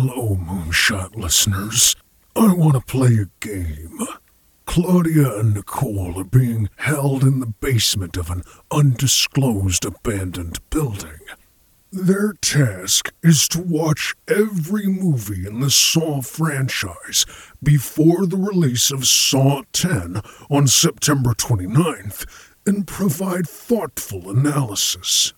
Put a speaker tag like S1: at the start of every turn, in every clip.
S1: Hello, Moonshot listeners. I want to play a game. Claudia and Nicole are being held in the basement of an undisclosed abandoned building. Their task is to watch every movie in the Saw franchise before the release of Saw 10 on September 29th and provide thoughtful analysis.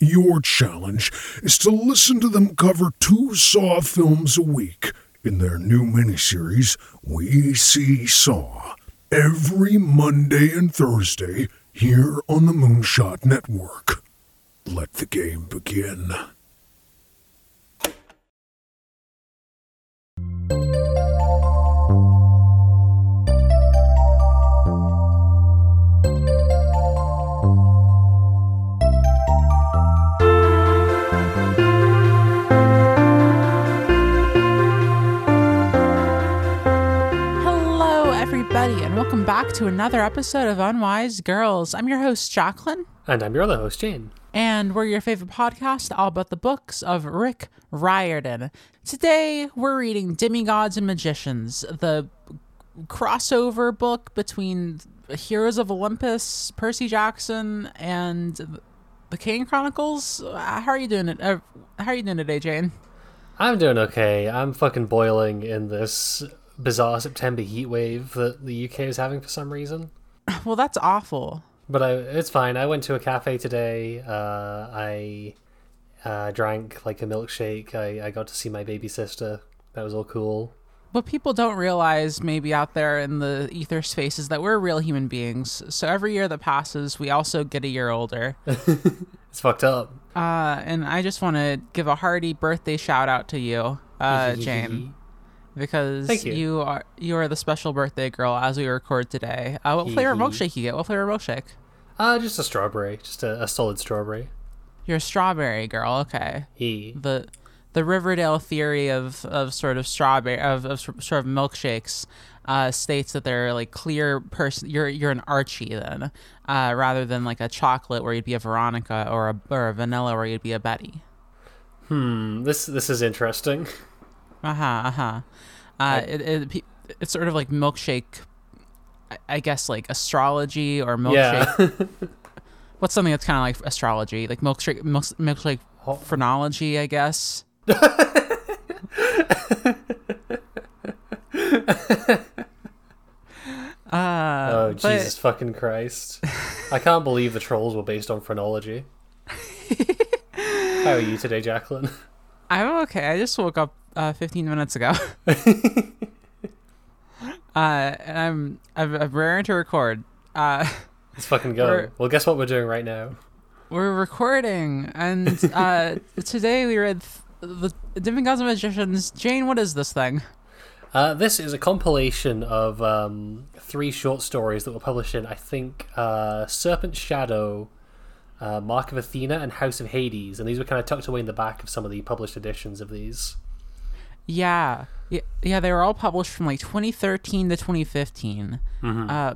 S1: Your challenge is to listen to them cover two Saw films a week in their new miniseries, We See Saw, every Monday and Thursday here on the Moonshot Network. Let the game begin.
S2: Welcome back to another episode of Unwise Girls. I'm your host, Jacqueline,
S3: And I'm your other host, Jane.
S2: and we're your favorite podcast all about the books of Rick Riordan. Today, we're reading Demigods and Magicians, the crossover book between Heroes of Olympus, Percy Jackson, and the Kane Chronicles. Uh, How are you doing it? Uh, how are you doing today, Jane?
S3: I'm doing okay. I'm fucking boiling in this bizarre September heat wave that the UK is having for some reason.
S2: Well, that's awful.
S3: But I, it's fine. I went to a cafe today. Uh, I uh, drank like a milkshake. I, I got to see my baby sister. That was all cool.
S2: What people don't realize, maybe out there in the ether space, is that we're real human beings. So every year that passes, we also get a year older.
S3: It's fucked up.
S2: Uh, and I just want to give a hearty birthday shout out to you, uh, Jane, because
S3: Thank you.
S2: are you are the special birthday girl as we record today. Uh, what flavor milkshake you get? What flavor of milkshake?
S3: Uh, just a strawberry. Just a, a solid strawberry.
S2: You're a strawberry girl. Okay.
S3: He.
S2: the the Riverdale theory of, of sort of strawberry of, of sort of milkshakes uh, states that they're like clear person. You're you're an Archie then, uh, rather than like a chocolate where you'd be a Veronica or a or a vanilla where you'd be a Betty.
S3: Hmm. This this is interesting.
S2: Uh huh. Uh huh. It, it, it's sort of like milkshake. I- guess like astrology or milkshake.
S3: Yeah.
S2: What's something that's kind of like astrology, like milkshake, milk, milkshake phrenology, I guess. uh,
S3: oh
S2: but-
S3: Jesus fucking Christ! I can't believe the trolls were based on phrenology. How are you today, Jacqueline?
S2: I'm okay. I just woke up uh, 15 minutes ago. uh, and I'm I'm, I'm raring to record. Uh,
S3: Let's fucking go. Well, guess what we're doing right now?
S2: we're recording, and uh, today we read th- the and Magicians. Jane, what is this thing?
S3: Uh, this is a compilation of um, three short stories that were published in, I think, uh, Serpent Shadow, uh, Mark of Athena, and House of Hades, and these were kind of tucked away in the back of some of the published editions of these.
S2: Yeah, yeah, yeah. They were all published from like 2013 to 2015. Uh,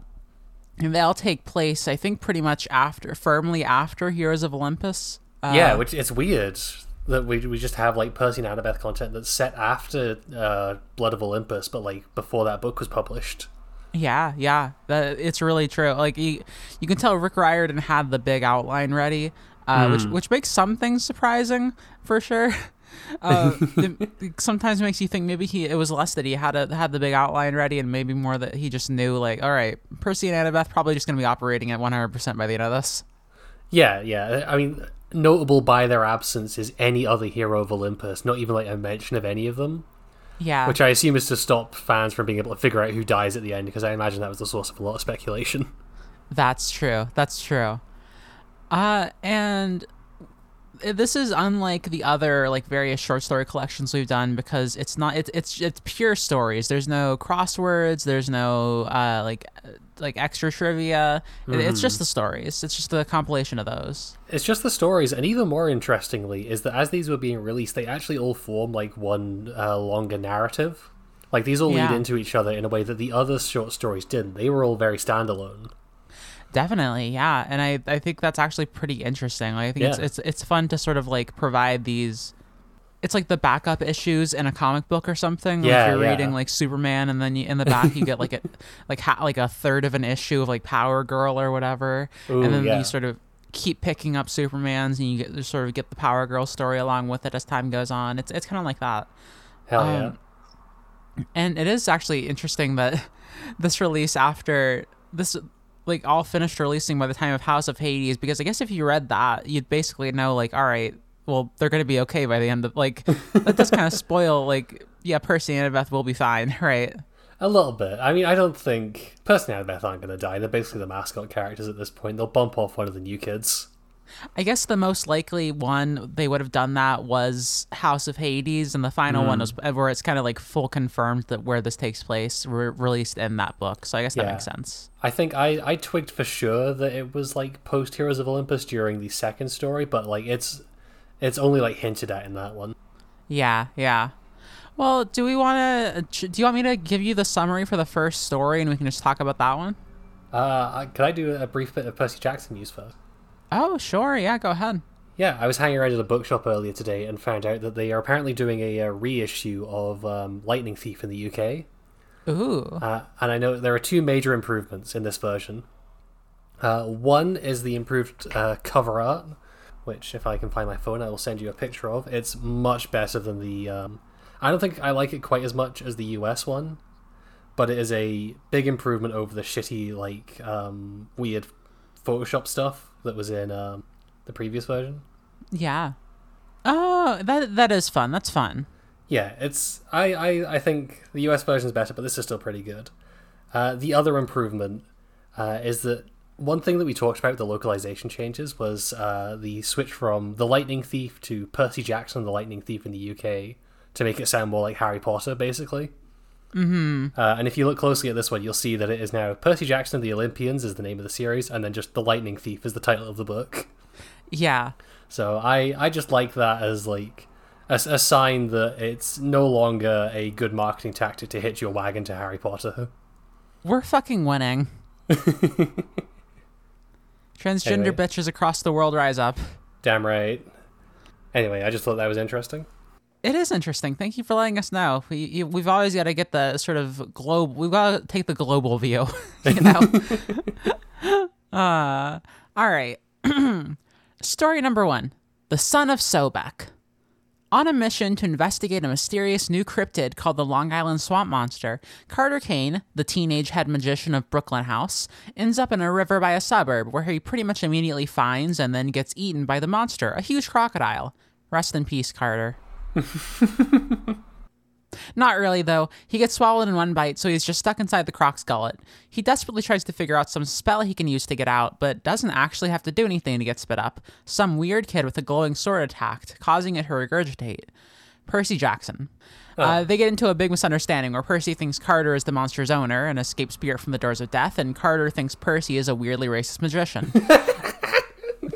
S2: and they all take place, I think, pretty much after, firmly after Heroes of Olympus. Uh,
S3: yeah, which it's weird that we we just have like Percy and Annabeth content that's set after uh, Blood of Olympus, but like before that book was published.
S2: Yeah, yeah, that it's really true. Like you, you can tell Rick Riordan had the big outline ready, uh, which which makes some things surprising for sure. Uh, it, sometimes makes you think maybe he it was less that he had a, had the big outline ready, and maybe more that he just knew like, all right, Percy and Annabeth probably just going to be operating at one hundred percent by the end of this.
S3: Yeah, yeah. I mean, notable by their absence is any other hero of Olympus, not even like a mention of any of them.
S2: Yeah,
S3: Which I assume is to stop fans from being able to figure out who dies at the end, because I imagine that was the source of a lot of speculation.
S2: That's true. That's true. Uh, and this is unlike the other like various short story collections we've done because it's not it's it's it's pure stories. There's no crosswords. There's no uh like like extra trivia. It- It's just the stories. It's just the compilation of those.
S3: It's just the stories, and even more interestingly, is that as these were being released, they actually all form like one uh, longer narrative. Like these all
S2: Yeah.
S3: lead into each other in a way that the other short stories didn't. They were all very standalone.
S2: Definitely, yeah, and I, I think that's actually pretty interesting. Like, I think it's,
S3: Yeah.
S2: it's it's fun to sort of like provide these it's like the backup issues in a comic book or something.
S3: Yeah,
S2: like you're
S3: yeah.
S2: reading like Superman, and then you, in the back you get like a like ha- like a third of an issue of like Power Girl or whatever,
S3: Ooh,
S2: and then
S3: yeah.
S2: you sort of keep picking up Superman's, and you get you sort of get the Power Girl story along with it as time goes on. It's it's kind of like that.
S3: Hell yeah.
S2: Um, And it is actually interesting that this release after this like all finished releasing by the time of House of Hades because I guess if you read that you'd basically know like all right well they're gonna be okay by the end of like that does kind of spoil like yeah Percy and Annabeth will be fine right
S3: A little bit. I mean, I don't think Percy and Annabeth aren't going to die. They're basically the mascot characters at this point. They'll bump off one of the new kids.
S2: I guess the most likely one they would have done that was House of Hades and the final one was where it's kind of like full confirmed that where this takes place re- released in that book so I guess that
S3: Yeah.
S2: makes sense
S3: I think I, I twigged for sure that it was like post Heroes of Olympus during the second story, but like it's it's only like hinted at in that one.
S2: Yeah, yeah. Well, do we want to? Do you want me to give you the summary for the first story, and we can just talk about that one?
S3: Uh, could I do a brief bit of Percy Jackson news first?
S2: Oh, sure. Yeah, go ahead.
S3: Yeah, I was hanging around at a bookshop earlier today and found out that they are apparently doing a, uh reissue of um, Lightning Thief in the UK.
S2: Ooh.
S3: Uh, and I know there are two major improvements in this version. Uh, one is the improved uh, cover art, which, if I can find my phone, I will send you a picture of. It's much better than the. Um, I don't think I like it quite as much as the US one, but it is a big improvement over the shitty, like, um, weird Photoshop stuff that was in um, the previous version.
S2: Yeah. Oh, that that is fun. That's fun.
S3: Yeah, it's I, I, I think the US version is better, but this is still pretty good. Uh, the other improvement uh, is that one thing that we talked about with the localization changes was uh, the switch from the Lightning Thief to Percy Jackson, the Lightning Thief in the UK, to make it sound more like Harry Potter, basically. Mm-hmm. Uh, and if you look closely at this one, you'll see that it is now Percy Jackson and the Olympians is the name of the series, and then just the Lightning Thief is the title of the book.
S2: Yeah.
S3: So I, I just like that as like a, a sign that it's no longer a good marketing tactic to hitch your wagon to Harry Potter.
S2: We're fucking winning. Transgender
S3: Anyway.
S2: bitches across the world rise up.
S3: Damn right. Anyway, I just thought that was interesting.
S2: It is interesting. Thank you for letting us know. We, you, we've always got to get the sort of globe. We've got to take the global view. You know. uh, all right. Story number one: The Son of Sobek. On a mission to investigate a mysterious new cryptid called the Long Island Swamp Monster, Carter Kane, the teenage head magician of Brooklyn House, ends up in a river by a suburb where he pretty much immediately finds and then gets eaten by the monster, a huge crocodile. Rest in peace, Carter. Not really, though. He gets swallowed in one bite, so he's just stuck inside the croc's gullet. He desperately tries to figure out some spell he can use to get out, but doesn't actually have to do anything to get spit up. Some weird kid with a glowing sword attacked, causing it to regurgitate. Percy Jackson. Uh, they get into a big misunderstanding where Percy thinks Carter is the monster's owner, an escaped spirit from the doors of death, and Carter thinks Percy is a weirdly racist magician.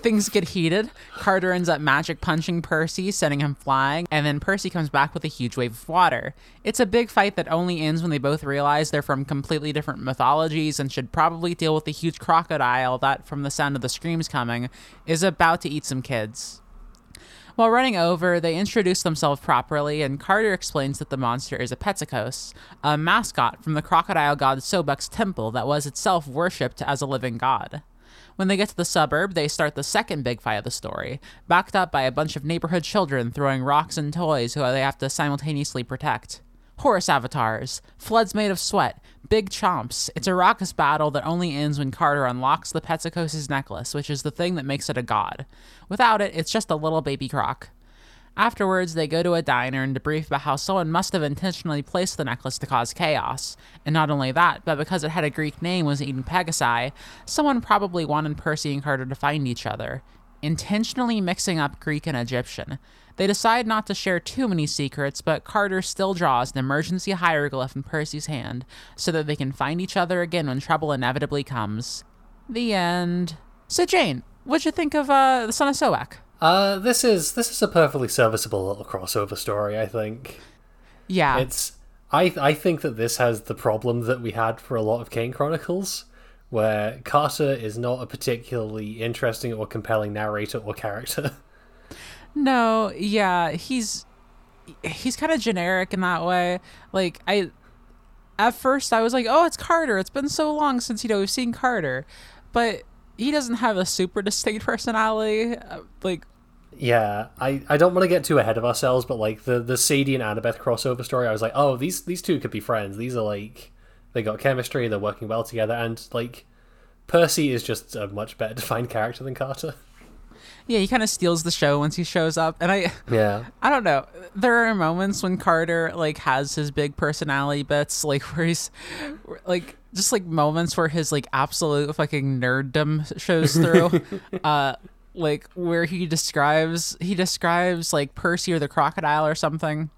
S2: Things get heated. Carter ends up magic punching Percy, sending him flying, and then Percy comes back with a huge wave of water. It's a big fight that only ends when they both realize they're from completely different mythologies and should probably deal with the huge crocodile that, from the sound of the screams coming, is about to eat some kids. While running over, they introduce themselves properly, and Carter explains that the monster is a Petsuchos, a mascot from the crocodile god Sobek's temple that was itself worshipped as a living god. When they get to the suburb, they start the second big fight of the story, backed up by a bunch of neighborhood children throwing rocks and toys who they have to simultaneously protect. Horse avatars, floods made of sweat, big chomps. It's a raucous battle that only ends when Carter unlocks the Petsuchos' necklace, which is the thing that makes it a god. Without it, it's just a little baby croc. Afterwards, they go to a diner and debrief about how someone must have intentionally placed the necklace to cause chaos. And not only that, but because it had a Greek name was eating Pegasi, someone probably wanted Percy and Carter to find each other, intentionally mixing up Greek and Egyptian. They decide not to share too many secrets, but Carter still draws an emergency hieroglyph in Percy's hand so that they can find each other again when trouble inevitably comes. The end. So, Jane, what'd you think of uh, The Son of Sobek?
S3: Uh, this is this is a perfectly serviceable little crossover story. I think
S2: Yeah.
S3: it's. I I think that this has the problem that we had for a lot of Kane Chronicles, where Carter is not a particularly interesting or compelling narrator or character.
S2: No, yeah, he's he's kind of generic in that way. Like I at first I was like, "Oh, it's Carter. It's been so long since you know we've seen Carter." But he doesn't have a super distinct personality. Uh, like
S3: yeah, I, I don't want to get too ahead of ourselves, but like the the Sadie and Annabeth crossover story, I was like, oh, these these two could be friends. These are like they got chemistry, they're working well together, and like Percy is just a much better defined character than Carter.
S2: Yeah, he kind of steals the show once he shows up, and I
S3: yeah
S2: I don't know. There are moments when Carter like has his big personality bits, like where he's like just like moments where his like absolute fucking nerddom shows through. uh like where he describes he describes like Percy or the crocodile or something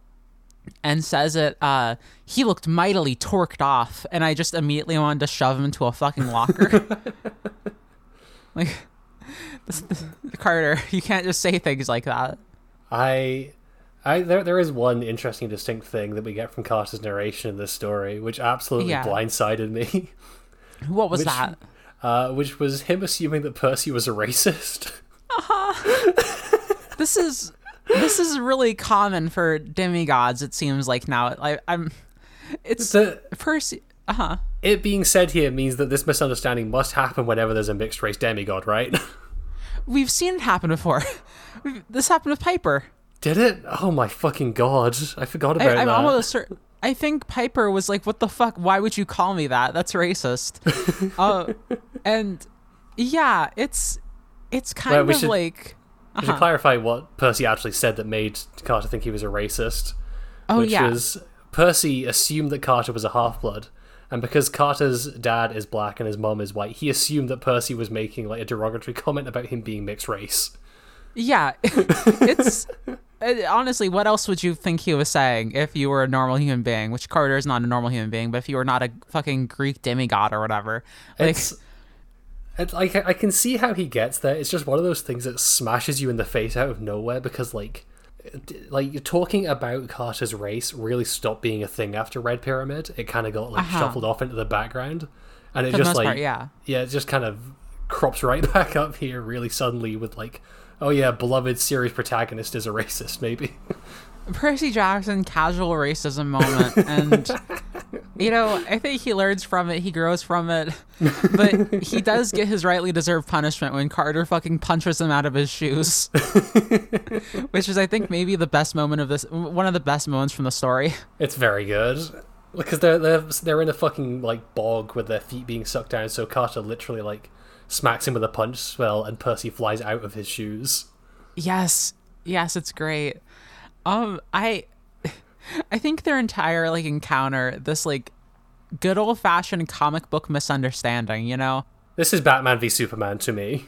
S2: and says it uh he looked mightily torqued off and I just immediately wanted to shove him into a fucking locker. like this, this, Carter, you can't just say things like that.
S3: I I there there is one interesting distinct thing that we get from Carter's narration in this story which absolutely yeah. blindsided me.
S2: What was which, that?
S3: Uh, which was him assuming that Percy was a racist.
S2: Uh-huh. this is this is really common for demigods. It seems like now. I, I'm. It's the Percy. Uh huh.
S3: It being said here means that this misunderstanding must happen whenever there's a mixed race demigod, right?
S2: We've seen it happen before. this happened with Piper.
S3: Did it? Oh my fucking god! I forgot about I, I'm that.
S2: Almost certain. I think Piper was like, "What the fuck? Why would you call me that? That's racist." uh, and yeah, it's it's kind well, of
S3: should,
S2: like.
S3: Uh-huh. We should clarify what Percy actually said that made Carter think he was a racist.
S2: Oh
S3: which
S2: yeah.
S3: was Percy assumed that Carter was a half blood, and because Carter's dad is black and his mom is white, he assumed that Percy was making like a derogatory comment about him being mixed race.
S2: Yeah, it's honestly, what else would you think he was saying if you were a normal human being? Which Carter is not a normal human being, but if you were not a fucking Greek demigod or whatever, like.
S3: It's, it's like I can see how he gets there. It's just one of those things that smashes you in the face out of nowhere because like like talking about Carter's race really stopped being a thing after Red Pyramid. It kind of got like uh-huh. shuffled off into the background, and it
S2: For
S3: just like
S2: part, yeah,
S3: yeah, it just kind of crops right back up here really suddenly with like, oh yeah, beloved series protagonist is a racist, maybe.
S2: Percy Jackson casual racism moment, and you know, I think he learns from it, he grows from it, but he does get his rightly deserved punishment when Carter fucking punches him out of his shoes, which is, I think, maybe the best moment of this, one of the best moments from the story.
S3: It's very good because they're they're they're in a fucking like bog with their feet being sucked down, so Carter literally like smacks him with a punch spell, and Percy flies out of his shoes.
S2: Yes, yes, it's great. Um, I, I think their entire like encounter, this like good old fashioned comic book misunderstanding, you know.
S3: This is Batman v Superman to me.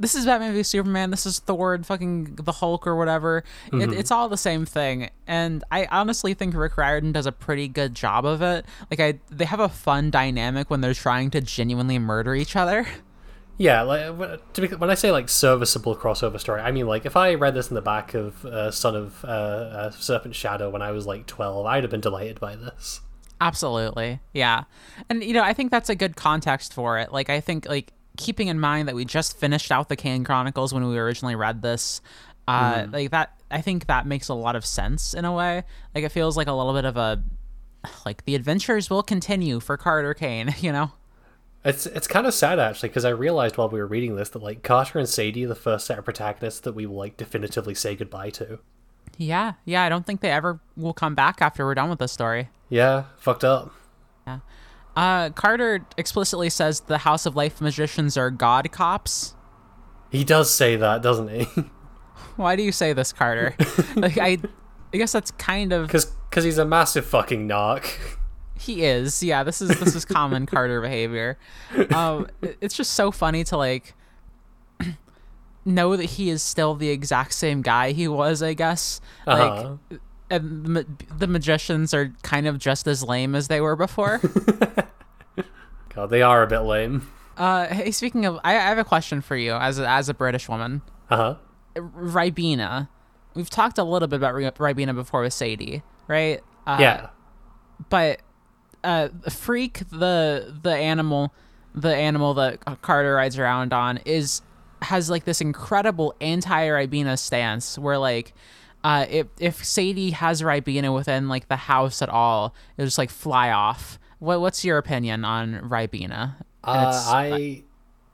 S2: This is Batman v Superman. This is Thor and fucking the Hulk or whatever. Mm-hmm. It, it's all the same thing, and I honestly think Rick Riordan does a pretty good job of it. Like I, they have a fun dynamic when they're trying to genuinely murder each other.
S3: Yeah, like to be, when I say like serviceable crossover story, I mean like if I read this in the back of uh, Son of uh, uh, Serpent Shadow when I was like twelve, I'd have been delighted by this.
S2: Absolutely, yeah, and you know I think that's a good context for it. Like I think like keeping in mind that we just finished out the Kane Chronicles when we originally read this, uh, mm. like that I think that makes a lot of sense in a way. Like it feels like a little bit of a like the adventures will continue for Carter Kane, you know.
S3: It's it's kind of sad actually because I realized while we were reading this that like Carter and Sadie are the first set of protagonists that we will like definitively say goodbye to.
S2: Yeah, yeah. I don't think they ever will come back after we're done with this story.
S3: Yeah, fucked up.
S2: Yeah. Uh, Carter explicitly says the House of Life magicians are god cops.
S3: He does say that, doesn't he?
S2: Why do you say this, Carter? like I, I guess that's kind of
S3: because because he's a massive fucking narc.
S2: He is. Yeah, this is this is common Carter behavior. Um, it's just so funny to like know that he is still the exact same guy he was. I guess. Uh-huh. Like, and the, the magicians are kind of just as lame as they were before.
S3: God, they are a bit lame.
S2: Uh, hey, speaking of, I, I have a question for you as a, as a British woman.
S3: Uh huh.
S2: Ribena. We've talked a little bit about Ribena before with Sadie, right?
S3: Uh, yeah.
S2: But uh, Freak, the the animal, the animal that Carter rides around on, is has like this incredible anti-Ribena stance where like uh, if if Sadie has Ribena within like the house at all, it'll just like fly off. What what's your opinion on Ribena?
S3: Uh, I,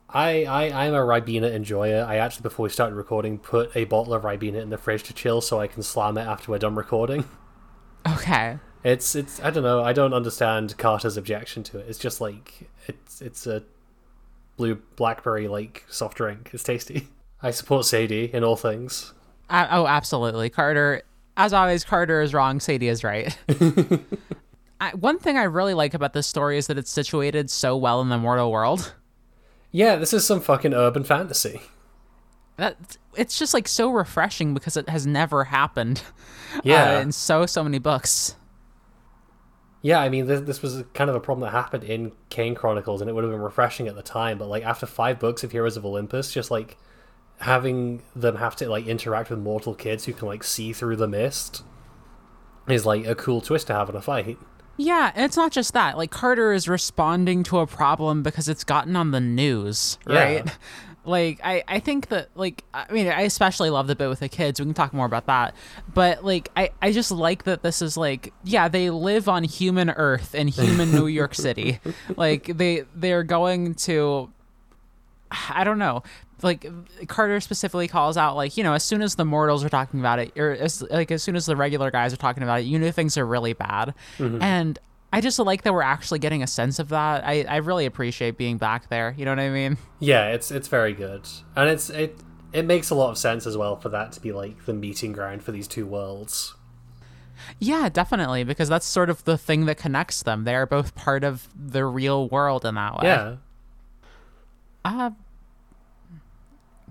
S3: I, I, I'm a Ribena enjoyer. I actually, before we started recording, put a bottle of Ribena in the fridge to chill so I can slam it after we're done recording.
S2: okay.
S3: It's, it's, I don't know. I don't understand Carter's objection to it. It's just like it's, it's a blue blackberry like soft drink. It's tasty. I support Sadie in all things.
S2: Uh, oh, absolutely. Carter, as always, Carter is wrong. Sadie is right. I, one thing I really like about this story is that it's situated so well in the mortal world.
S3: Yeah, this is some fucking urban fantasy.
S2: That it's just like so refreshing because it has never happened.
S3: Yeah.
S2: uh, in so so many books.
S3: Yeah, I mean, this, this was kind of a problem that happened in Kane Chronicles, and it would have been refreshing at the time. But like after five books of Heroes of Olympus, just like having them have to like interact with mortal kids who can like see through the mist is like a cool twist to have in a fight.
S2: Yeah, and it's not just that. Like Carter is responding to a problem because it's gotten on the news,
S3: Yeah.
S2: Like I, I think that like I mean I especially love the bit with the kids. We can talk more about that. But like I, I just like that this is like yeah, they live on human Earth in human New York City. Like they they're going to I don't know. Like Carter specifically calls out, like you know, as soon as the mortals are talking about it, or as, like as soon as the regular guys are talking about it, you know things are really bad. Mm-hmm. And I just like that we're actually getting a sense of that. I, I really appreciate being back there. You know what I mean?
S3: Yeah, it's it's very good, and it's it it makes a lot of sense as well for that to be like the meeting ground for these two worlds.
S2: Yeah, definitely, because that's sort of the thing that connects them. They are both part of the real world in that way.
S3: Yeah,
S2: Uh,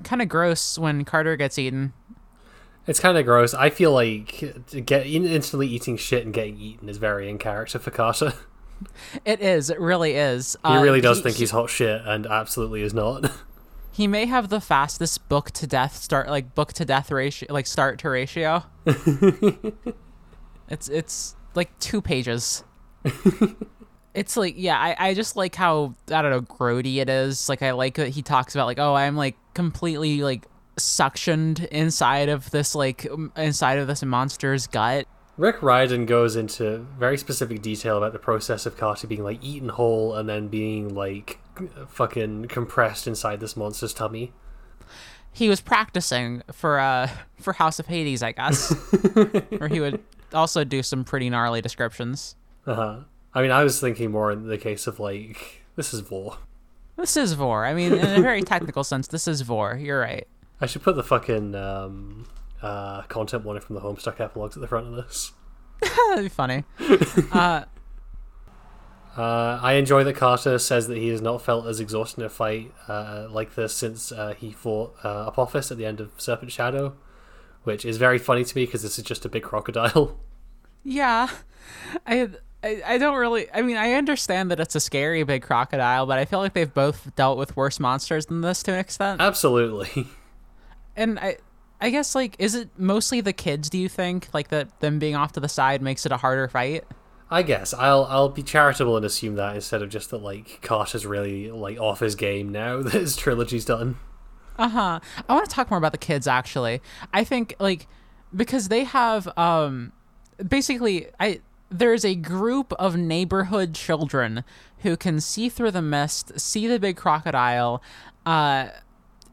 S2: kind of gross when Carter gets eaten.
S3: It's kind of gross. I feel like get instantly eating shit and getting eaten is very in character for Carter.
S2: It is. It really is.
S3: He
S2: Uh,
S3: really does think he's hot shit, and absolutely is not.
S2: He may have the fastest book to death start, like book to death ratio, like start to ratio. it's it's like two pages. it's like yeah, I, I just like how I don't know grody it is. Like I like that he talks about like oh I'm like completely like suctioned inside of this like inside of this monster's gut.
S3: Rick Riordan goes into very specific detail about the process of Carter being like eaten whole and then being like fucking compressed inside this monster's tummy.
S2: He was practicing for uh for House of Hades, I guess, where he would also do some pretty gnarly descriptions.
S3: Uh huh. I mean, I was thinking more in the case of like this is Vor.
S2: This is Vor. I mean, in a very technical sense, this is Vor. You're right.
S3: I should put the fucking um, uh, content warning from the Homestuck epilogues at the front of this.
S2: That'd be funny. Uh,
S3: Uh, I enjoy that Carter says that he has not felt as exhausted in a fight uh, like this since uh, he fought uh, Apophis at the end of Serpent Shadow, which is very funny to me because this is just a big crocodile.
S2: yeah, I, I I don't really. I mean, I understand that it's a scary big crocodile, but I feel like they've both dealt with worse monsters than this to an extent.
S3: Absolutely.
S2: And I. I guess like is it mostly the kids do you think like that them being off to the side makes it a harder fight?
S3: I guess I'll I'll be charitable and assume that instead of just that like Carter's really like off his game now that his trilogy's done.
S2: Uh-huh. I want to talk more about the kids actually. I think like because they have um basically I there's a group of neighborhood children who can see through the mist, see the big crocodile, uh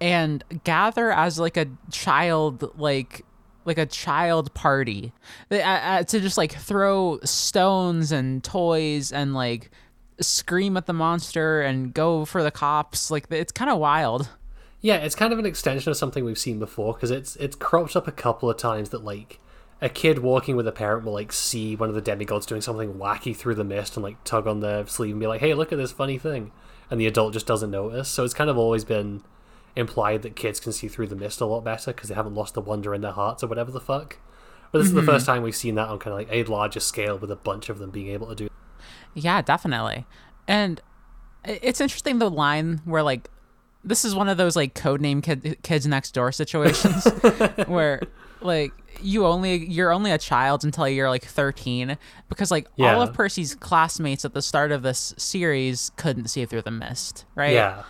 S2: and gather as like a child like like a child party. Uh, uh, to just like throw stones and toys and like scream at the monster and go for the cops. Like it's kind of wild.
S3: Yeah, it's kind of an extension of something we've seen before because it's it's cropped up a couple of times that like a kid walking with a parent will like see one of the demigods doing something wacky through the mist and like tug on their sleeve and be like, "Hey, look at this funny thing," and the adult just doesn't notice. So it's kind of always been implied that kids can see through the mist a lot better because they haven't lost the wonder in their hearts or whatever the fuck. But this is the mm-hmm. first time we've seen that on kind of like a larger scale with a bunch of them being able to do.
S2: Yeah, definitely. And it's interesting the line where like this is one of those like codename kid, kids next door situations where like you only you're only a child until you're like 13 because like all of Percy's classmates at the start of this series couldn't see through the mist, right?
S3: Yeah,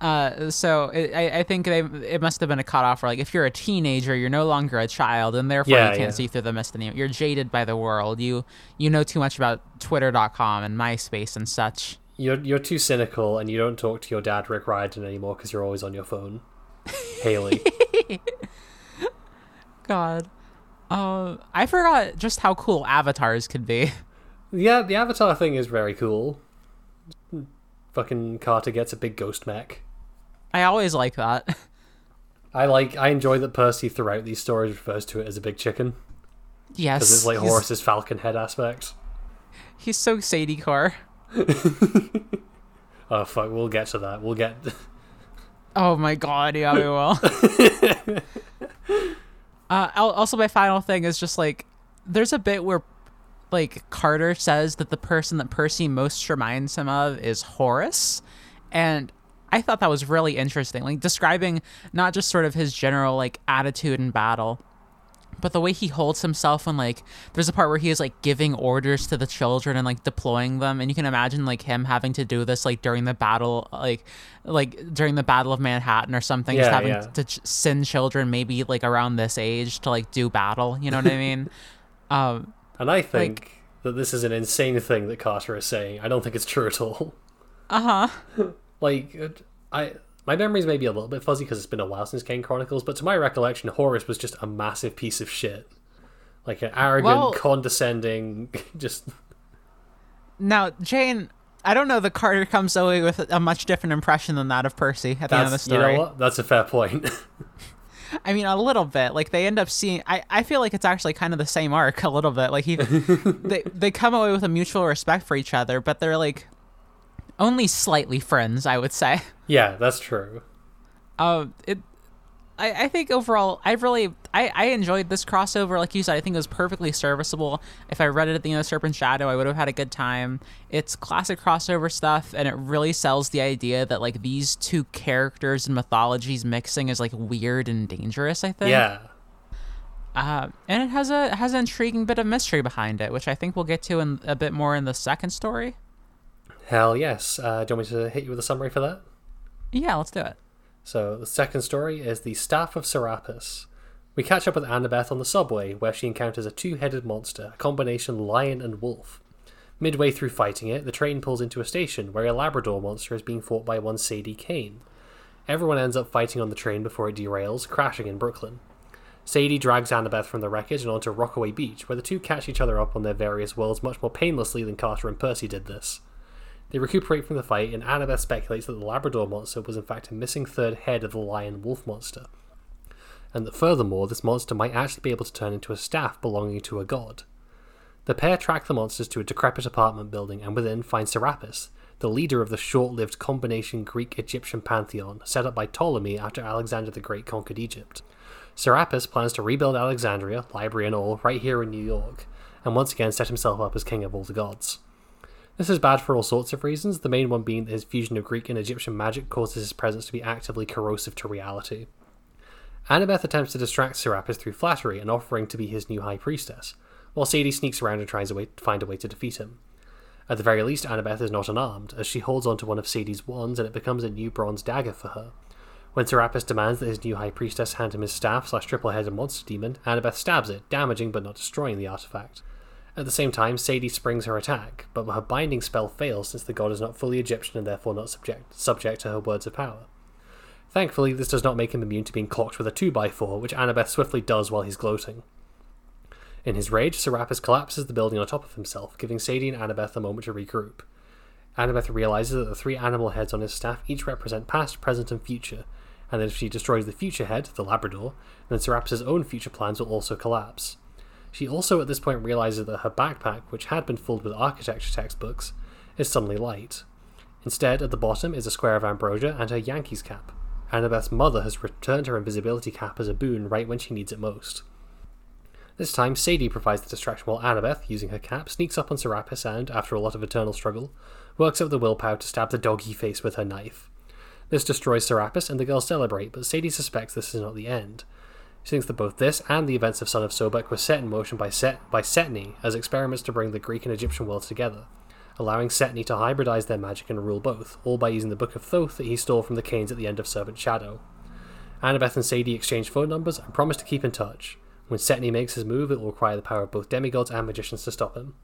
S2: Uh, so it, I, I think they it must have been a cutoff where like if you're a teenager, you're no longer a child, and therefore
S3: Yeah,
S2: you can't
S3: yeah.
S2: see through the mist anymore. You're jaded by the world. You you know too much about Twitter.com and MySpace and such.
S3: You're you're too cynical, and you don't talk to your dad Rick Riordan anymore because you're always on your phone. Haley.
S2: God, uh, I forgot just how cool avatars could be.
S3: yeah, the Avatar thing is very cool. Fucking Carter gets a big ghost mech.
S2: I always like that.
S3: I like. I enjoy that Percy throughout these stories refers to it as a big chicken
S2: Yes,
S3: because it's like
S2: he's,
S3: Horus's falcon head aspect.
S2: he's so Sadie Car.
S3: Oh fuck, we'll get to that. We'll get.
S2: Oh my god, yeah, we will. uh, also, my final thing is just like there's a bit where like Carter says that the person that Percy most reminds him of is Horus, and I thought that was really interesting, like describing not just sort of his general like attitude in battle. But the way he holds himself when like there's a part where he is like giving orders to the children and like deploying them, and you can imagine like him having to do this like during the battle, like like during the Battle of Manhattan or something, just having
S3: yeah.
S2: to ch- send children maybe like around this age to like do battle. You know what I mean? Um,
S3: And I think that this is an insane thing that Carter is saying. I don't think it's true at all.
S2: uh huh.
S3: Like, I my memories may be a little bit fuzzy because it's been a while since Kane Chronicles, but to my recollection, Horus was just a massive piece of shit. Like an arrogant,
S2: Well-
S3: condescending, just
S2: Now, Jane, I don't know that Carter comes away with a much different impression than that of Percy at the end of the
S3: that's you
S2: story.
S3: know what? That's a fair point.
S2: I mean, a little bit. Like they end up seeing. I, I feel like it's actually kind of the same arc a little bit. Like he, they they come away with a mutual respect for each other, but they're like only slightly friends. I would say.
S3: yeah, that's true.
S2: Um, it. I, I think overall, I really I, I enjoyed this crossover. Like you said, I think it was perfectly serviceable. If I read it at the end of Serpent Shadow, I would have had a good time. It's classic crossover stuff, and it really sells the idea that like these two characters and mythologies mixing is like weird and dangerous. I think.
S3: Yeah.
S2: Uh, and it has a has an intriguing bit of mystery behind it, which I think we'll get to in a bit more in the second story.
S3: Hell yes. Uh, do you want me to hit you with a summary for that?
S2: Yeah, let's do it.
S3: So the second story is the Staff of Serapis. We catch up with Annabeth on the subway, where she encounters a two-headed monster, a combination lion and wolf. Midway through fighting it, the train pulls into a station where a Labrador monster is being fought by one Sadie Kane. Everyone ends up fighting on the train before it derails, crashing in Brooklyn. Sadie drags Annabeth from the wreckage and onto Rockaway Beach, where the two catch each other up on their various worlds much more painlessly than Carter and Percy did this. They recuperate from the fight, and Annabeth speculates that the Labrador monster was in fact a missing third head of the lion wolf monster, and that furthermore, this monster might actually be able to turn into a staff belonging to a god. The pair track the monsters to a decrepit apartment building and within find Serapis, the leader of the short lived combination Greek Egyptian pantheon set up by Ptolemy after Alexander the Great conquered Egypt. Serapis plans to rebuild Alexandria, library and all, right here in New York, and once again set himself up as king of all the gods. This is bad for all sorts of reasons, the main one being that his fusion of Greek and Egyptian magic causes his presence to be actively corrosive to reality. Annabeth attempts to distract Serapis through flattery and offering to be his new high priestess, while Sadie sneaks around and tries to find a way to defeat him. At the very least, Annabeth is not unarmed, as she holds onto one of Sadie's wands and it becomes a new bronze dagger for her. When Serapis demands that his new high priestess hand him his staff slash triple headed monster demon, Annabeth stabs it, damaging but not destroying the artifact. At the same time, Sadie springs her attack, but her binding spell fails since the god is not fully Egyptian and therefore not subject, subject to her words of power. Thankfully, this does not make him immune to being clocked with a 2x4, which Annabeth swiftly does while he's gloating. In his rage, Serapis collapses the building on top of himself, giving Sadie and Annabeth a moment to regroup. Annabeth realizes that the three animal heads on his staff each represent past, present, and future, and that if she destroys the future head, the Labrador, then Serapis' own future plans will also collapse. She also at this point realizes that her backpack, which had been filled with architecture textbooks, is suddenly light. Instead, at the bottom is a square of ambrosia and her Yankees cap. Annabeth's mother has returned her invisibility cap as a boon right when she needs it most. This time, Sadie provides the distraction while Annabeth, using her cap, sneaks up on Serapis and, after a lot of eternal struggle, works up the willpower to stab the doggy face with her knife. This destroys Serapis and the girls celebrate, but Sadie suspects this is not the end. She thinks that both this and the events of Son of Sobek were set in motion by, Set- by Setni as experiments to bring the Greek and Egyptian worlds together, allowing Setni to hybridize their magic and rule both, all by using the Book of Thoth that he stole from the Kanes at the end of Serpent Shadow. Annabeth and Sadie exchange phone numbers and promise to keep in touch. When Setni makes his move, it will require the power of both demigods and magicians to stop him.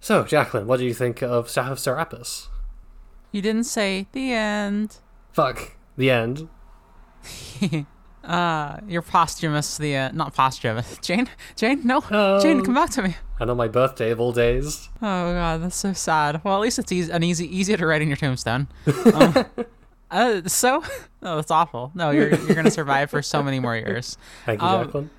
S3: So, Jacqueline, what do you think of Staff of Serapis?
S2: You didn't say the end.
S3: Fuck. The end.
S2: Uh, you're posthumous. The uh, not posthumous. Jane, Jane, no,
S3: Oh.
S2: Jane, come back to me.
S3: And on my birthday of all days.
S2: Oh god, that's so sad. Well, at least it's easy, an easy, easier to write in your tombstone. Um, uh, so, oh, that's awful. No, you're you're gonna survive for so many more years.
S3: Thank you,
S2: Um,
S3: Jacqueline.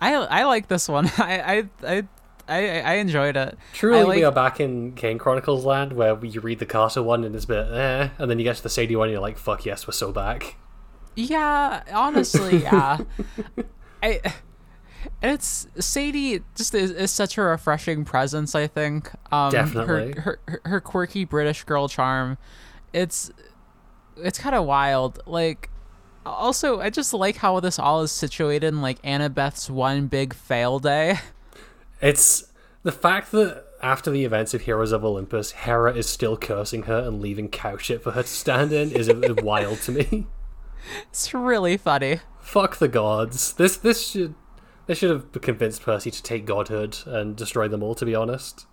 S2: I I like this one. I I I I, I enjoyed it.
S3: Truly,
S2: like,
S3: we are back in Kane Chronicles land where you read the Carter one and it's a bit eh, and then you get to the Sadie one and you're like, fuck yes, we're so back.
S2: Yeah, honestly, yeah. I it's Sadie just is, is such a refreshing presence, I think. Um
S3: Definitely.
S2: her her, her quirky British girl charm. It's it's kind of wild. Like also, I just like how this all is situated in like Annabeth's one big fail day.
S3: It's the fact that after the events of Heroes of Olympus, Hera is still cursing her and leaving cow shit for her to stand in is wild to me.
S2: It's really funny.
S3: Fuck the gods. This this should they should have convinced Percy to take godhood and destroy them all. To be honest,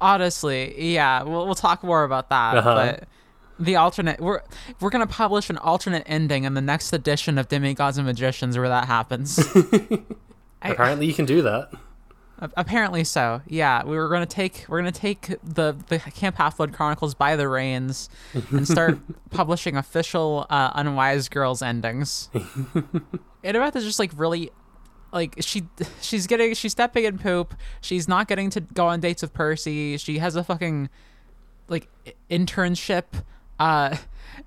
S2: Honestly, yeah, we'll we'll talk more about that.
S3: Uh-huh.
S2: But the alternate we're we're gonna publish an alternate ending in the next edition of Demigods and Magicians where that happens. I-
S3: apparently you can do that.
S2: Apparently so. Yeah, we were gonna take we're gonna take the the Camp Half Blood Chronicles by the reins and start publishing official uh, Unwise Girls endings. Annabeth is just like really like she she's getting she's stepping in poop. She's not getting to go on dates with Percy. She has a fucking like internship uh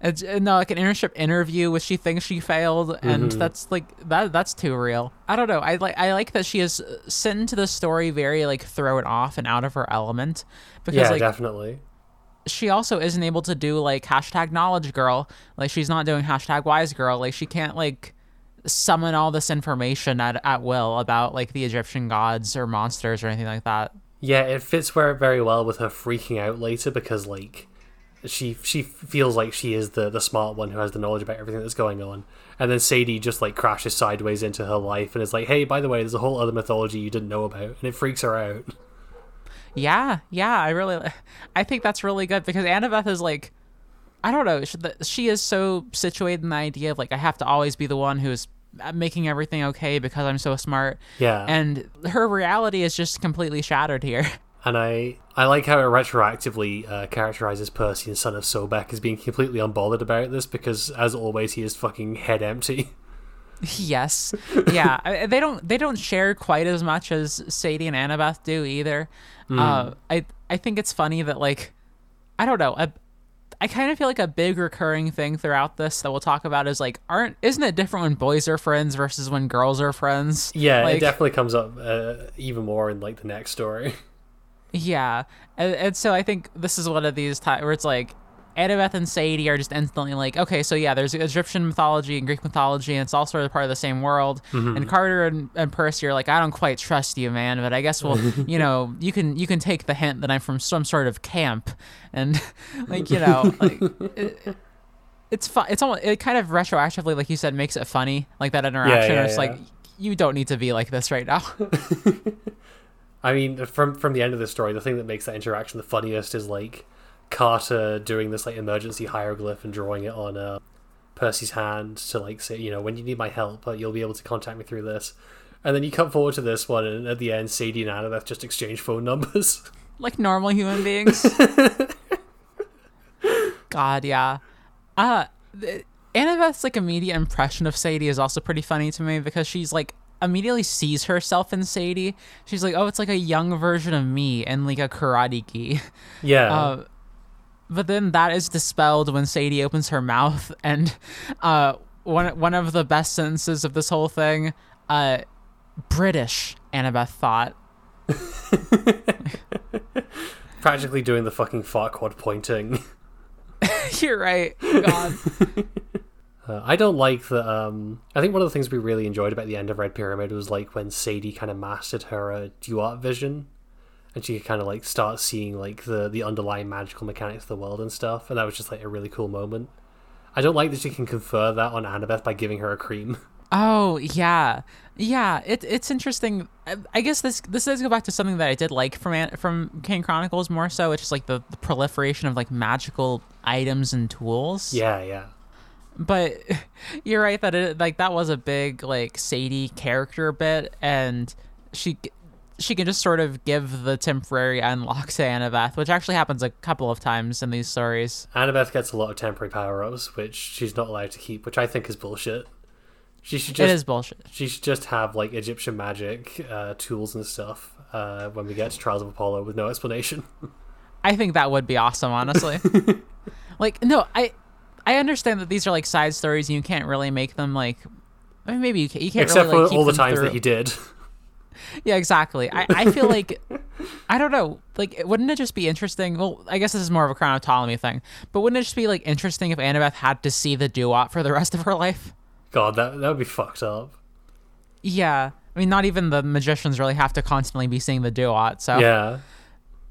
S2: it's, uh, no like an internship interview which she thinks she failed and that's like that that's too real. I don't know. I like i like that she is uh, sent into the story very like thrown off and out of her element because
S3: Yeah,
S2: like
S3: definitely.
S2: she also isn't able to do like hashtag knowledge girl. Like she's not doing hashtag wise girl. Like she can't like summon all this information at, at will about like the egyptian gods or monsters or anything like that.
S3: Yeah, it fits very very well with her freaking out later because like she she feels like she is the the smart one who has the knowledge about everything that's going on, and then Sadie just like crashes sideways into her life and is like, "Hey, by the way, there's a whole other mythology you didn't know about," and it freaks her out.
S2: Yeah, yeah, I really, I think that's really good because Annabeth is like, I don't know, she, she is so situated in the idea of like I have to always be the one who's making everything okay because I'm so smart,
S3: Yeah,
S2: and her reality is just completely shattered here.
S3: and I I like how it retroactively uh, characterizes Percy and Son of Sobek as being completely unbothered about this because, as always, he is fucking head empty.
S2: yes, yeah, they don't they don't share quite as much as Sadie and Annabeth do either. Uh, I I think it's funny that like, I don't know, a, I kind of feel like a big recurring thing throughout this that we'll talk about is like, aren't isn't it different when boys are friends versus when girls are friends?
S3: Yeah,
S2: like,
S3: it definitely comes up uh, even more in like the next story.
S2: Yeah, and, and so I think this is one of these times where it's like Annabeth and Sadie are just instantly like, okay, so yeah, there's Egyptian mythology and Greek mythology, and it's all sort of part of the same world. Mm-hmm. And Carter and, and Percy are like, I don't quite trust you, man, but I guess we'll, you know, you can you can take the hint that I'm from some sort of camp, and like you know, like. It, it's fun. It's almost it kind of retroactively, like you said, makes it funny, like that interaction.
S3: yeah,
S2: it's
S3: yeah.
S2: like you don't need to be like this right now.
S3: I mean, from from the end of the story, the thing that makes that interaction the funniest is like Carter doing this like emergency hieroglyph and drawing it on uh, Percy's hand to like say, you know, when you need my help, uh, you'll be able to contact me through this. And then you come forward to this one, and at the end, Sadie and Annabeth just exchange phone numbers.
S2: like normal human beings. God, yeah. Uh, th- Annabeth's like immediate impression of Sadie is also pretty funny to me because she's like immediately sees herself in Sadie. She's like, oh, it's like a young version of me and like a karate gi.
S3: yeah,
S2: Uh, but then that is dispelled when Sadie opens her mouth and uh, one one of the best sentences of this whole thing, uh, British. Annabeth thought.
S3: practically doing the fucking Farquaad pointing.
S2: You're right. God.
S3: Uh, I don't like that. Um, I think one of the things we really enjoyed about the end of Red Pyramid was like when Sadie kind of mastered her uh, duat vision, and she could kind of like start seeing like the the underlying magical mechanics of the world and stuff, and that was just like a really cool moment. I don't like that she can confer that on Annabeth by giving her a cream.
S2: Oh yeah, yeah. It, it's interesting. I, I guess this this does go back to something that I did like from An- from Kane Chronicles more so. It's just like the, the proliferation of like magical items and tools.
S3: Yeah, yeah.
S2: But you're right that it like that was a big like Sadie character bit, and she she can just sort of give the temporary unlock to Annabeth, which actually happens a couple of times in these stories.
S3: Annabeth gets a lot of temporary power ups, which she's not allowed to keep, which I think is bullshit. She should just
S2: it is bullshit.
S3: she should just have like Egyptian magic uh, tools and stuff uh, when we get to Trials of Apollo with no explanation.
S2: I think that would be awesome, honestly. like, no, I I understand that these are like side stories, and you can't really make them like. I mean, maybe you, can, you can't
S3: Except
S2: really, like,
S3: for all the times
S2: through.
S3: that he did.
S2: Yeah, exactly. I, I feel like I don't know. Like, wouldn't it just be interesting? Well, I guess this is more of a Crown of Ptolemy thing, but wouldn't it just be like interesting if Annabeth had to see the Duat for the rest of her life?
S3: God, that that would be fucked up.
S2: Yeah, I mean, not even the magicians really have to constantly be seeing the Duat. So
S3: Yeah.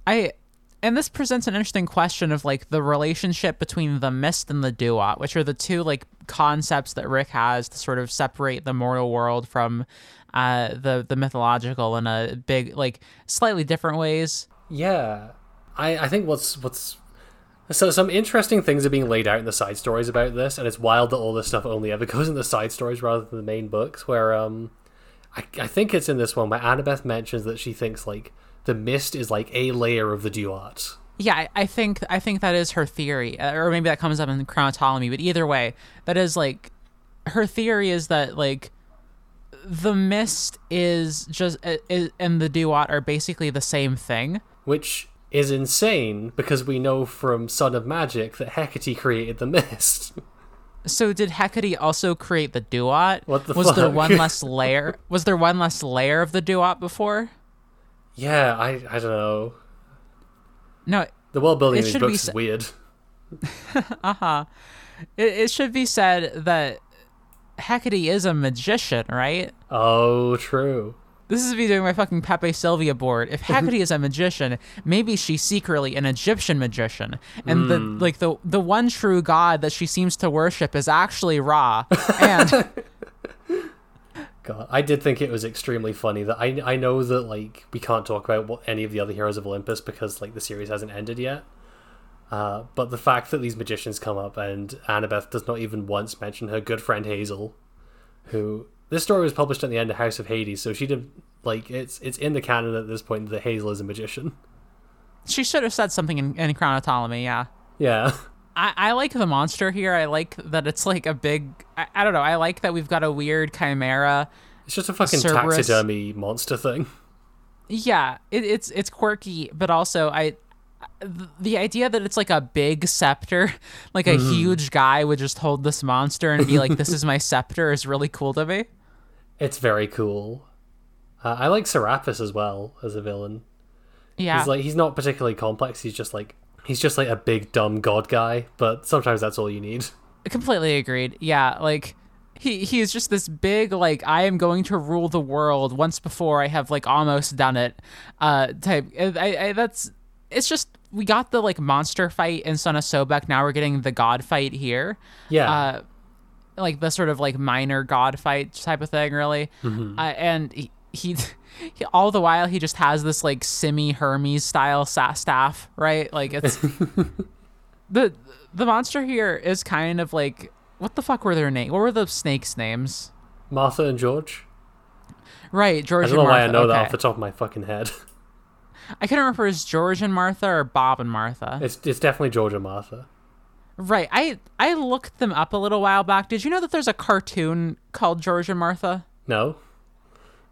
S2: I, and this presents an interesting question of like the relationship between the mist and the Duat, which are the two like concepts that Rick has to sort of separate the mortal world from uh, the the mythological in a big like slightly different ways.
S3: Yeah, I I think what's what's so some interesting things are being laid out in the side stories about this, and it's wild that all this stuff only ever goes in the side stories rather than the main books. Where um, I I think it's in this one where Annabeth mentions that she thinks like the mist is like a layer of the Duat.
S2: Yeah, I, think I think that is her theory, uh, or maybe that comes up in Crown Ptolemy. But either way, that is like her theory is that like the mist is just uh, is, and the Duat are basically the same thing.
S3: which is insane because we know from Son of Magic that Hecate created the mist.
S2: So did Hecate also create the Duat?
S3: What the
S2: was there one less layer? Was there one less layer of the Duat before?
S3: Yeah, I I don't know.
S2: No,
S3: The world building in these books
S2: be
S3: is weird. Uh-huh.
S2: it, it should be said that Hecate is a magician, right?
S3: Oh, true.
S2: This is me doing my fucking Pepe Sylvia board. If Hecate is a magician, maybe she's secretly an Egyptian magician, and the hmm. like the the one true god that she seems to worship is actually Ra. And
S3: God, I did think it was extremely funny that I I know that like we can't talk about what any of the other heroes of Olympus because like the series hasn't ended yet. Uh, but the fact that these magicians come up and Annabeth does not even once mention her good friend Hazel, who this story was published at the end of House of Hades, so she did like it's it's in the canon at this point that Hazel is a magician.
S2: she should have said something in, in Crown of Ptolemy. Yeah.
S3: Yeah,
S2: I, I like the monster here. I like that it's like a big. I, I don't know. I like that we've got a weird chimera.
S3: it's just a fucking
S2: Cerberus.
S3: taxidermy monster thing.
S2: Yeah, it, it's it's quirky, but also I. The idea that it's like a big scepter, like a huge guy would just hold this monster and be like, "This is my scepter," is really cool to me.
S3: It's very cool. Uh, I like Serapis as well as a villain.
S2: Yeah,
S3: He's like he's not particularly complex. He's just like he's just like a big dumb god guy. But sometimes that's all you need.
S2: completely agreed. Yeah, like he he's just this big like I am going to rule the world once before I have like almost done it uh type. I, I that's it's just we got the like monster fight in Son of Sobek. Now we're getting the god fight here.
S3: Yeah,
S2: Uh, like the sort of like minor god fight type of thing, really. Uh, and he, he, he, all the while, he just has this like semi Hermes style staff, right? Like it's the the monster here is kind of like what the fuck were their names? What were the snakes' names?
S3: Martha and George.
S2: Right, George
S3: I don't
S2: and
S3: know why I know that
S2: okay.
S3: off the top of my fucking head.
S2: I couldn't remember if it was George and Martha or Bob and Martha.
S3: It's it's definitely George and Martha.
S2: right. I I looked them up a little while back. Did you know that there's a cartoon called George and Martha?
S3: No,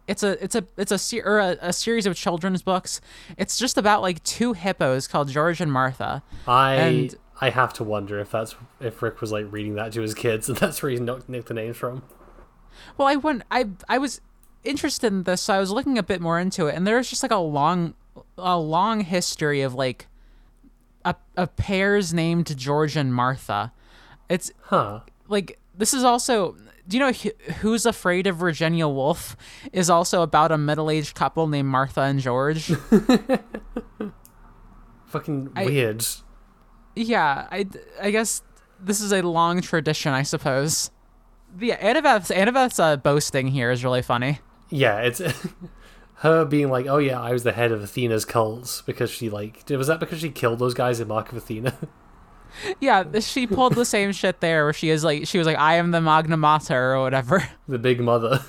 S2: it's a it's a it's a, se- or a, a series of children's books. It's just about like two hippos called George and Martha.
S3: I
S2: And-
S3: I have to wonder if that's if Rick was like reading that to his kids, and that's where he knocked nicked the names from.
S2: Well, I went I I was interested in this, so I was looking a bit more into it, and there's just like a long a long history of like a a pairs named George and Martha. It's
S3: Huh?
S2: like this is also do you know Wh- Who's Afraid of Virginia Woolf is also about a middle-aged couple named Martha and George?
S3: Fucking
S2: I-
S3: weird.
S2: yeah, I, I guess this is a long tradition, I suppose. Yeah, Annabeth's Annabeth's uh, boasting here is really funny.
S3: Yeah, it's her being like, "Oh yeah, I was the head of Athena's cults because she like was that because she killed those guys in Mark of Athena."
S2: Yeah, she pulled the same shit there, where she is like, she was like, "I am the Magna Mater" or whatever.
S3: the Big Mother.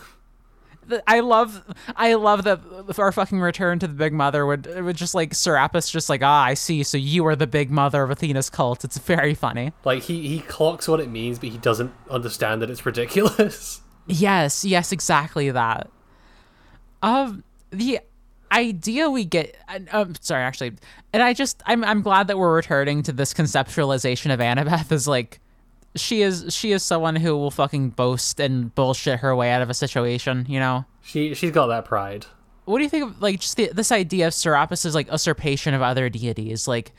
S2: I love, I love that our fucking return to the Big Mother would it would just like Serapis just like, ah, I see. So you are the Big Mother of Athena's cult. It's very funny.
S3: Like he he clocks what it means, but he doesn't understand that it's ridiculous.
S2: Yes, yes, exactly that. Um, the idea we get, and, um, sorry, actually, and I just, I'm, I'm glad that we're returning to this conceptualization of Annabeth as like, she is, she is someone who will fucking boast and bullshit her way out of a situation, you know.
S3: She she's got that pride.
S2: What do you think of like just the, this idea of Serapis as like usurpation of other deities, like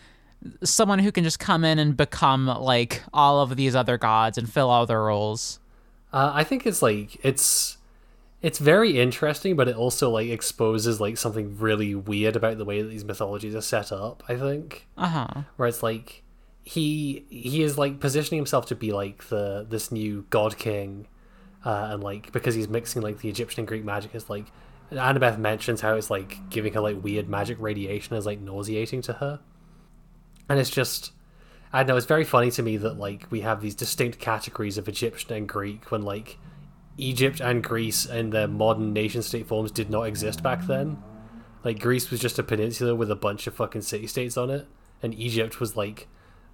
S2: someone who can just come in and become like all of these other gods and fill all their roles?
S3: Uh, I think it's like it's it's very interesting, but it also like exposes like something really weird about the way that these mythologies are set up. I think
S2: Uh huh.
S3: where it's like he he is like positioning himself to be like the this new god king, uh, and like because he's mixing like the Egyptian and Greek magic is like Annabeth mentions how it's like giving her like weird magic radiation is like nauseating to her, and it's just. I don't know. It's very funny to me that like we have these distinct categories of Egyptian and Greek when like Egypt and Greece in their modern nation state forms did not exist back then. Like Greece was just a peninsula with a bunch of fucking city states on it, and Egypt was like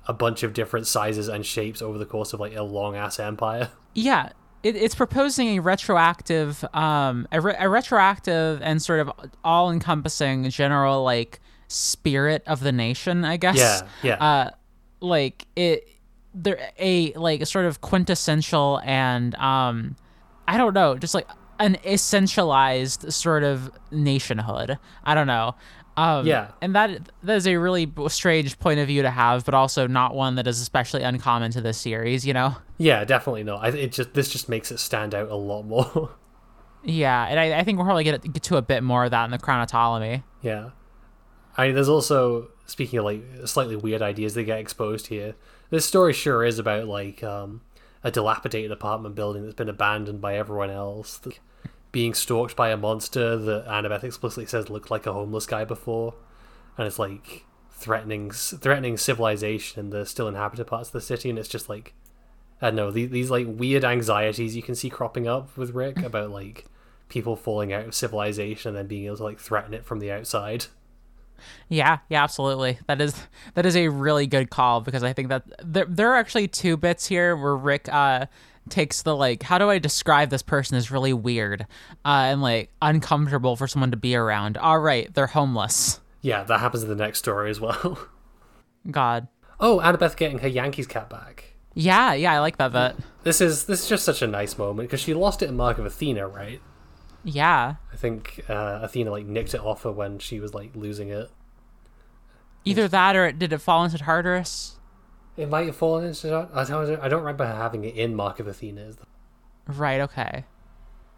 S3: a bunch of different sizes and shapes over the course of like a long ass empire.
S2: Yeah, it, it's proposing a retroactive, um, a, re- a retroactive and sort of all-encompassing general like spirit of the nation. I guess.
S3: Yeah, yeah.
S2: Uh, like it, there a like a sort of quintessential and um, I don't know, just like an essentialized sort of nationhood. I don't know. Um,
S3: Yeah.
S2: and that that is a really strange point of view to have, but also not one that is especially uncommon to this series. You know.
S3: Yeah, definitely not. I, it just this just makes it stand out a lot more.
S2: Yeah, and I, I think we'll probably get, get to a bit more of that in the Crown of Ptolemy.
S3: yeah, I there's also speaking of like slightly weird ideas that get exposed here. This story sure is about like um, a dilapidated apartment building that's been abandoned by everyone else, being stalked by a monster that Annabeth explicitly says looked like a homeless guy before, and it's like threatening threatening civilization in the still inhabited parts of the city, and it's just like I don't know these, these like weird anxieties you can see cropping up with Rick about like people falling out of civilization and then being able to like threaten it from the outside.
S2: Yeah, yeah, absolutely. That is that is a really good call because I think that there there are actually two bits here where Rick uh takes the like how do I describe this person is really weird uh and like uncomfortable for someone to be around. All right, they're homeless.
S3: Yeah, that happens in the next story as well.
S2: God.
S3: oh, Annabeth getting her Yankees cap back.
S2: Yeah, yeah, I like that bit.
S3: This is this is just such a nice moment because she lost it in Mark of Athena, right?
S2: Yeah.
S3: I think uh, Athena like nicked it off her when she was like losing it.
S2: Either that or did it fall into Tartarus?
S3: It might have fallen into. I don't, I don't remember her having it in Mark of Athena.
S2: Right, okay.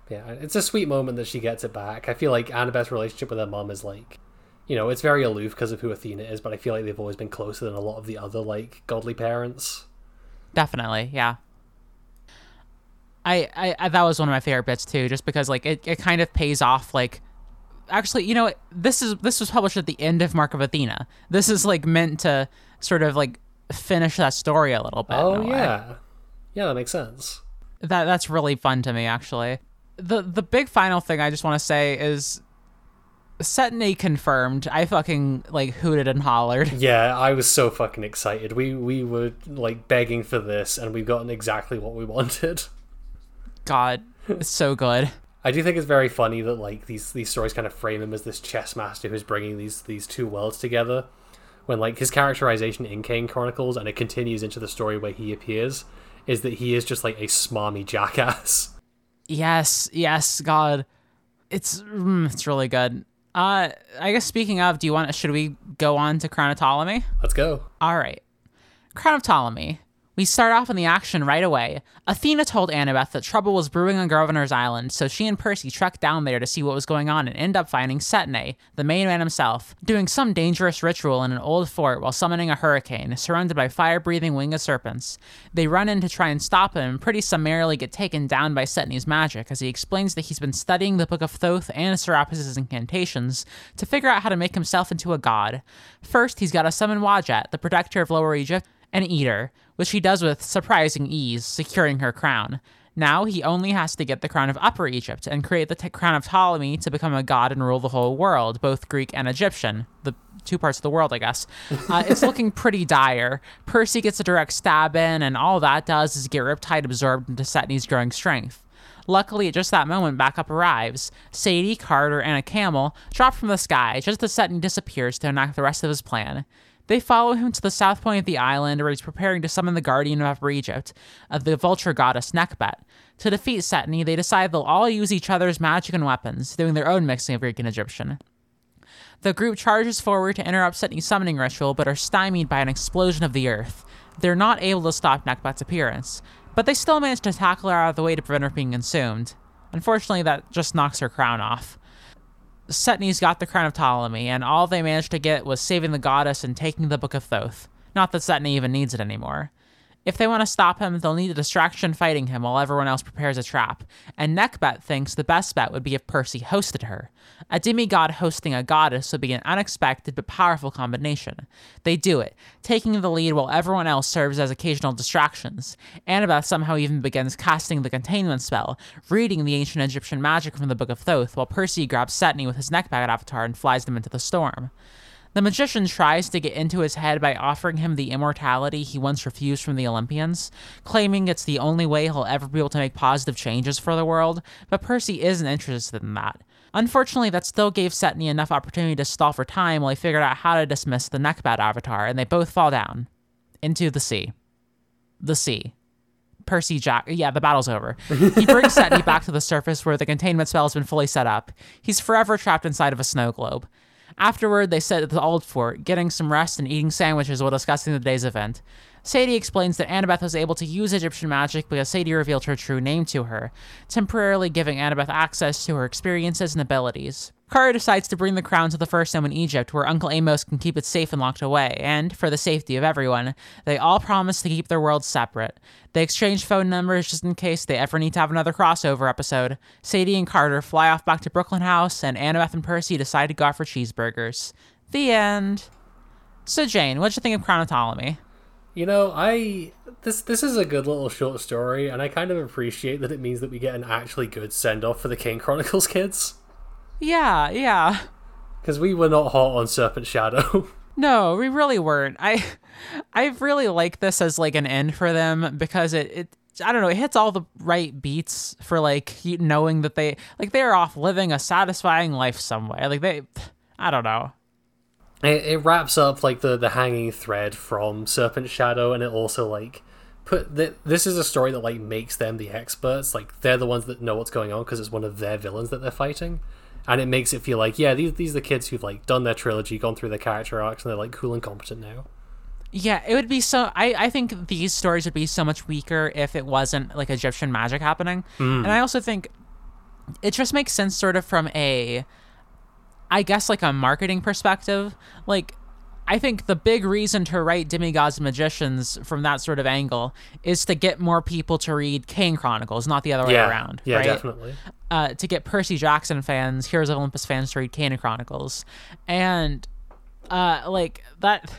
S3: Yeah, it's a sweet moment that she gets it back. I feel like Annabeth's relationship with her mom is like, you know, it's very aloof because of who Athena is, but I feel like they've always been closer than a lot of the other like godly parents.
S2: Definitely, yeah. I, I, I that was one of my favorite bits too, just because like it, it kind of pays off like actually, you know, this is this was published at the end of Mark of Athena. This is like meant to sort of like finish that story a little bit.
S3: Oh
S2: way.
S3: yeah, yeah, that makes sense.
S2: That that's really fun to me actually. The the big final thing I just want to say is Setne confirmed. I fucking like hooted and hollered.
S3: Yeah, I was so fucking excited. We we were like begging for this, and we've gotten exactly what we wanted.
S2: God, it's so good.
S3: I do think it's very funny that like these these stories kind of frame him as this chess master who's bringing these these two worlds together. When like his characterization in Kane Chronicles, and it continues into the story where he appears, is that he is just like a smarmy jackass.
S2: Yes, yes, God, it's mm, it's really good. Uh, I guess speaking of, do you want? Should we go on to Crown of Ptolemy?
S3: Let's go.
S2: All right, Crown of Ptolemy. We start off in the action right away. Athena told Annabeth that trouble was brewing on Governor's Island, so she and Percy trekked down there to see what was going on and end up finding Setne, the main man himself, doing some dangerous ritual in an old fort while summoning a hurricane, surrounded by fire breathing winged serpents. They run in to try and stop him and pretty summarily get taken down by Setne's magic as he explains that he's been studying the Book of Thoth and Serapis' incantations to figure out how to make himself into a god. First, he's got to summon Wadjet, the protector of Lower Egypt, and Eater, which he does with surprising ease, securing her crown. Now he only has to get the crown of Upper Egypt and create the t- crown of Ptolemy to become a god and rule the whole world, both Greek and Egyptian, the two parts of the world, I guess. Uh, it's looking pretty dire. Percy gets a direct stab in, and all that does is get Riptide absorbed into Setne's growing strength. Luckily, at just that moment, backup arrives. Sadie, Carter, and a camel drop from the sky just as Setne disappears to enact the rest of his plan. They follow him to the south point of the island where he's preparing to summon the guardian of Upper Egypt, the vulture goddess Nekhbet. To defeat Setne, they decide they'll all use each other's magic and weapons, doing their own mixing of Greek and Egyptian. The group charges forward to interrupt Setne's summoning ritual, but are stymied by an explosion of the earth. They're not able to stop Nekhbet's appearance, but they still manage to tackle her out of the way to prevent her being consumed. Unfortunately, that just knocks her crown off. Setne's got the crown of Ptolemy, and all they managed to get was saving the goddess and taking the Book of Thoth. Not that Setne even needs it anymore. If they want to stop him, they'll need a distraction fighting him while everyone else prepares a trap. And Nekhbet thinks the best bet would be if Percy hosted her. A demigod hosting a goddess would be an unexpected but powerful combination. They do it, taking the lead while everyone else serves as occasional distractions. Annabeth somehow even begins casting the containment spell, reading the ancient Egyptian magic from the Book of Thoth, while Percy grabs Setne with his Nekhbet avatar and flies them into the storm. The magician tries to get into his head by offering him the immortality he once refused from the Olympians, claiming it's the only way he'll ever be able to make positive changes for the world, but Percy isn't interested in that. Unfortunately, that still gave Setne enough opportunity to stall for time while he figured out how to dismiss the Nekhbet avatar, and they both fall down. Into the sea. The sea. Percy Jack. Yeah, the battle's over. He brings Setne back to the surface where the containment spell has been fully set up. He's forever trapped inside of a snow globe. Afterward, they sit at the old fort, getting some rest and eating sandwiches while discussing the day's event. Sadie explains that Annabeth was able to use Egyptian magic because Sadie revealed her true name to her, temporarily giving Annabeth access to her experiences and abilities. Carter decides to bring the crown to the First Nome in Egypt where Uncle Amos can keep it safe and locked away, and, for the safety of everyone, they all promise to keep their worlds separate. They exchange phone numbers just in case they ever need to have another crossover episode. Sadie and Carter fly off back to Brooklyn House, and Annabeth and Percy decide to go out for cheeseburgers. The end. So, Jane, what'd you think of Crown of Ptolemy?
S3: You know, I this this is a good little short story, and I kind of appreciate that it means that we get an actually good send off for the Kane Chronicles kids.
S2: Yeah, yeah.
S3: Because we were not hot on Serpent Shadow.
S2: No, we really weren't. I I really like this as like an end for them because it, it I don't know, it hits all the right beats for like knowing that they like they're off living a satisfying life somewhere. Like they I don't know.
S3: It, it wraps up like the the hanging thread from Serpent Shadow and it also like put the, this is a story that like makes them the experts. Like they're the ones that know what's going on because it's one of their villains that they're fighting and it makes it feel like yeah these these are the kids who've like done their trilogy gone through their character arcs and they're like cool and competent now.
S2: Yeah it would be so i i think these stories would be so much weaker if it wasn't like egyptian magic happening. Mm. and i also think it just makes sense sort of from a i guess like a marketing perspective. Like I think the big reason to write demigods and magicians from that sort of angle is to get more people to read Kane Chronicles, not the other
S3: yeah.
S2: way around.
S3: Yeah,
S2: right?
S3: definitely.
S2: Uh, to get Percy Jackson fans, Heroes of Olympus fans to read Kane Chronicles, and uh, like that.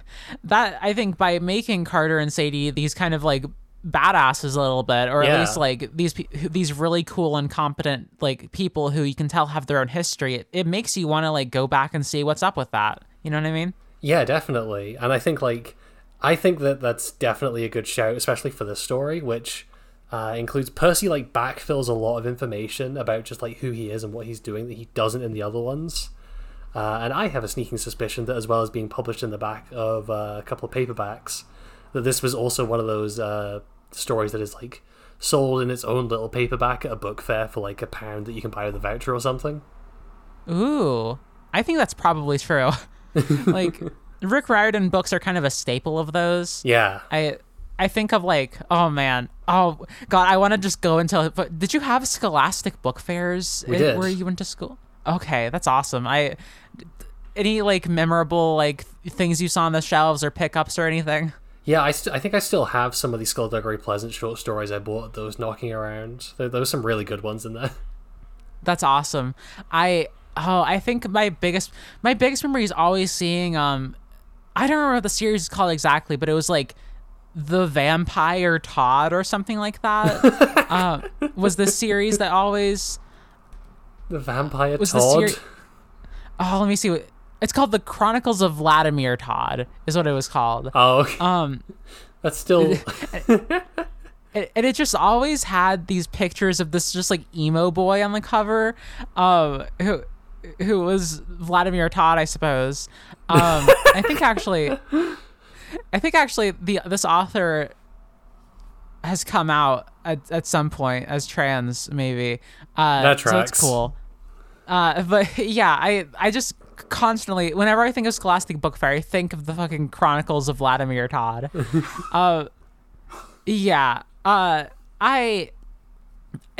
S2: That I think by making Carter and Sadie these kind of like badasses a little bit or
S3: Yeah.
S2: at least like these these really cool and competent like people who you can tell have their own history it, it makes you want to like go back and see what's up with that you know what i mean
S3: Yeah, definitely. And I think like I think that that's definitely a good shout, especially for this story, which uh, includes Percy like backfills a lot of information about just like who he is and what he's doing that he doesn't in the other ones. Uh, and I have a sneaking suspicion that, as well as being published in the back of uh, a couple of paperbacks, that this was also one of those uh, stories that is like sold in its own little paperback at a book fair for like a pound that you can buy with a voucher or something.
S2: Ooh, I think that's probably true. like Rick Riordan books are kind of a staple of those.
S3: Yeah,
S2: I I think of like, oh man, oh god, I want to just go into. But did you have Scholastic book fairs
S3: We did.
S2: where you went to school? Okay, that's awesome. I any like memorable like things you saw on the shelves or pickups or anything?
S3: Yeah, I, st- I think I still have some of these Skulduggery Pleasant short stories I bought. Those knocking around. There, there were some really good ones in there.
S2: That's awesome. I oh, I think my biggest my biggest memory is always seeing um I don't remember what the series is called exactly, but it was like the Vampire Todd or something like that. uh, was the series that always
S3: The Vampire
S2: Was the
S3: Todd.
S2: seri- Oh, let me see what it's called the Chronicles of Vladimir Tod is what it was called.
S3: oh, okay.
S2: Um
S3: that's still.
S2: and, and it just always had these pictures of this just like emo boy on the cover um who who was Vladimir Tod I suppose um I think actually I think actually the this author has come out at, at some point as trans maybe uh
S3: That
S2: so
S3: tracks.
S2: it's cool uh but yeah I I just constantly whenever I think of Scholastic Book Fair I think of the fucking Chronicles of Vladimir Tod uh yeah. Uh I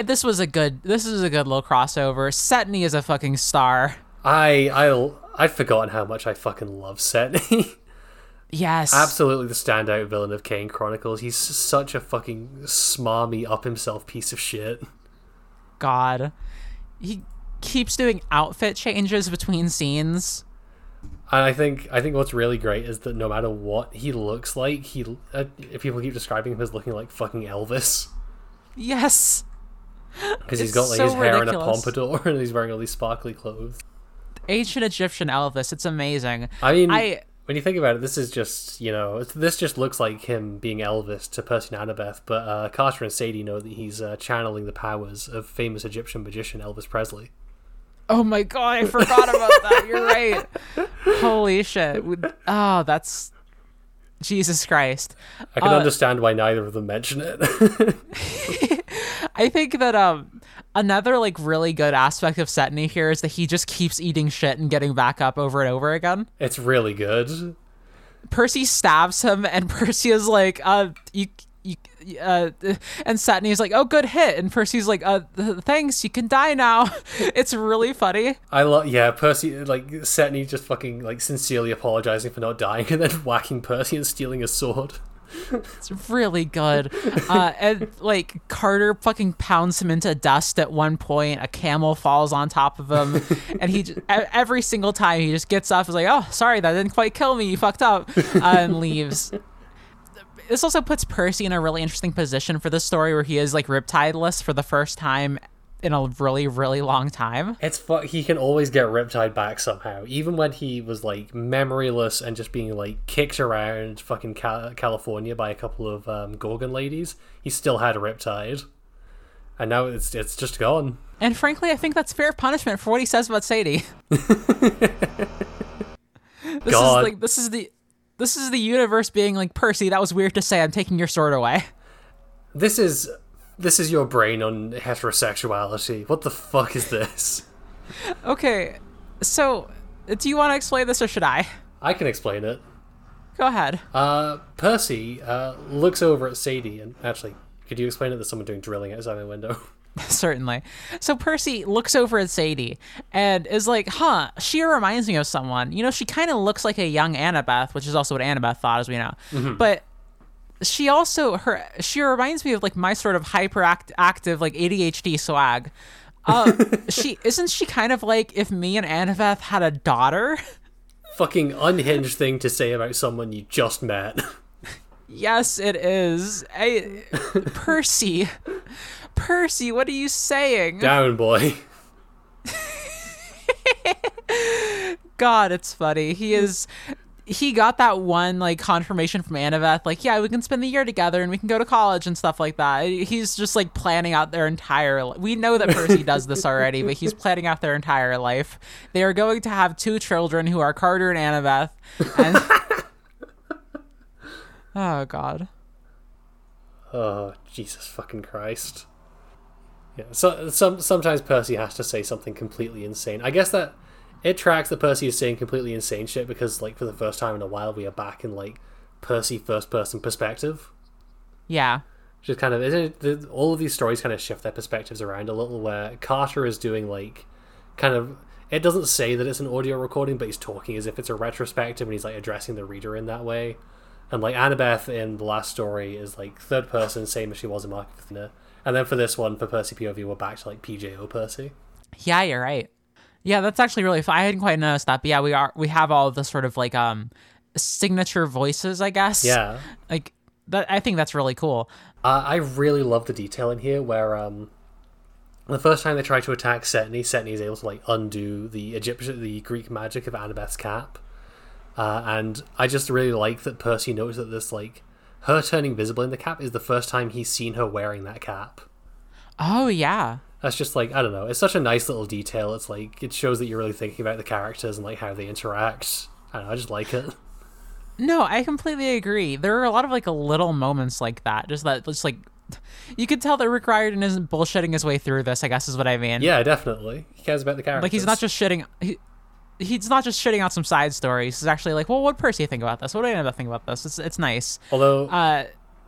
S2: this was a good this is a good little crossover. Setne is a fucking star.
S3: I I I'd forgotten how much I fucking love Setne.
S2: Yes.
S3: Absolutely the standout villain of Kane Chronicles. He's such a fucking smarmy up himself piece of shit.
S2: God. He keeps doing outfit changes between scenes.
S3: And I think I think what's really great is that no matter what he looks like, he uh, people keep describing him as looking like fucking Elvis
S2: Yes.
S3: because he's got like
S2: so
S3: his hair in a pompadour and he's wearing all these sparkly clothes.
S2: Ancient Egyptian Elvis. It's amazing.
S3: I mean,
S2: I
S3: when you think about it, this is just you know this just looks like him being Elvis to Percy and Annabeth, but uh, Carter and Sadie know that he's uh, channeling the powers of famous Egyptian magician Elvis Presley.
S2: Oh my god, I forgot about that. You're right. Holy shit. Oh, that's Jesus Christ.
S3: I can
S2: Uh,
S3: understand why neither of them mention it.
S2: I think that um another like really good aspect of Setne here is that he just keeps eating shit and getting back up over and over again.
S3: it's really good.
S2: Percy stabs him and Percy is like, uh you you uh and Setne is like, "Oh, good hit." And Percy's like, "Uh th- thanks, you can die now." it's really funny.
S3: I love yeah, Percy like Setne just fucking like sincerely apologizing for not dying and then whacking Percy and stealing his sword.
S2: It's really good. Uh, and like Carter fucking pounds him into dust at one point. A camel falls on top of him, and he j- e- every single time he just gets up, is like, "Oh, sorry, that didn't quite kill me. You fucked up," uh, and leaves. This also puts Percy in a really interesting position for this story, where he is like riptideless for the first time in a really, really long time.
S3: It's fu- he can always get Riptide back somehow, even when he was like memoryless and just being like kicked around fucking Cal- California by a couple of um, Gorgon ladies. He still had a Riptide, and now it's it's just gone.
S2: And frankly, I think that's fair punishment for what he says about Sadie. this
S3: God.
S2: is like this is the this is the universe being like Percy. That was weird to say. I'm taking your sword away.
S3: This is this is your brain on heterosexuality. What the fuck is this?
S2: Okay, so do you want to explain this or should I?
S3: I can explain it.
S2: Go ahead.
S3: Uh, Percy uh, looks over at Sadie and actually, could you explain it? There's someone doing drilling outside my window.
S2: Certainly. So Percy looks over at Sadie and is like, huh, she reminds me of someone. You know, she kind of looks like a young Annabeth, which is also what Annabeth thought, as we know. But she also, her, she reminds me of like my sort of hyperactive, like ADHD swag. Uh, she, isn't she kind of like if me and Annabeth had a daughter?
S3: Fucking unhinged thing to say about someone you just met.
S2: Yes, it is. I, Percy. Percy, what are you saying?
S3: Down, boy.
S2: God, it's funny. He is. He got that one like confirmation from Annabeth, like, yeah, we can spend the year together and we can go to college and stuff like that. He's just like planning out their entire. Li- we know that Percy does this already, but he's planning out their entire life. They are going to have two children who are Carter and Annabeth. And oh God,
S3: Oh, Jesus fucking Christ. Yeah, so some sometimes Percy has to say something completely insane. I guess that it tracks that Percy is saying completely insane shit because like for the first time in a while we are back in like Percy first person perspective.
S2: Yeah.
S3: Just kind of isn't it, the, all of these stories kind of shift their perspectives around a little. Where Carter is doing like kind of it doesn't say that it's an audio recording, but he's talking as if it's a retrospective, and he's like addressing the reader in that way. And like Annabeth in the last story is like third person, same as she was in Mark of Athena. And then for this one, for Percy POV, we're back to like PJO Percy.
S2: Yeah, you're right. Yeah, that's actually really fun. I hadn't quite noticed that, but yeah, we are we have all the sort of like um signature voices, I guess.
S3: Yeah.
S2: Like that I think that's really cool.
S3: Uh, I really love the detail in here where um the first time they try to attack Setne, Setne is able to like undo the Egyptian the Greek magic of Annabeth's cap. Uh, and I just really like that Percy knows that this like her turning visible in the cap is the first time he's seen her wearing that cap.
S2: Oh yeah.
S3: That's just like I don't know. It's such a nice little detail. It's like it shows that you're really thinking about the characters and like how they interact. I don't know. I just like it.
S2: No, I completely agree. There are a lot of like little moments like that. Just that, just like you could tell that Rick Riordan isn't bullshitting his way through this. I guess is what I mean.
S3: Yeah, definitely. He cares about the characters.
S2: Like he's not just shitting. He, he's not just shitting out some side stories. He's actually like, well, what Percy think about this? What do I know think about this? It's it's nice.
S3: Although
S2: Uh,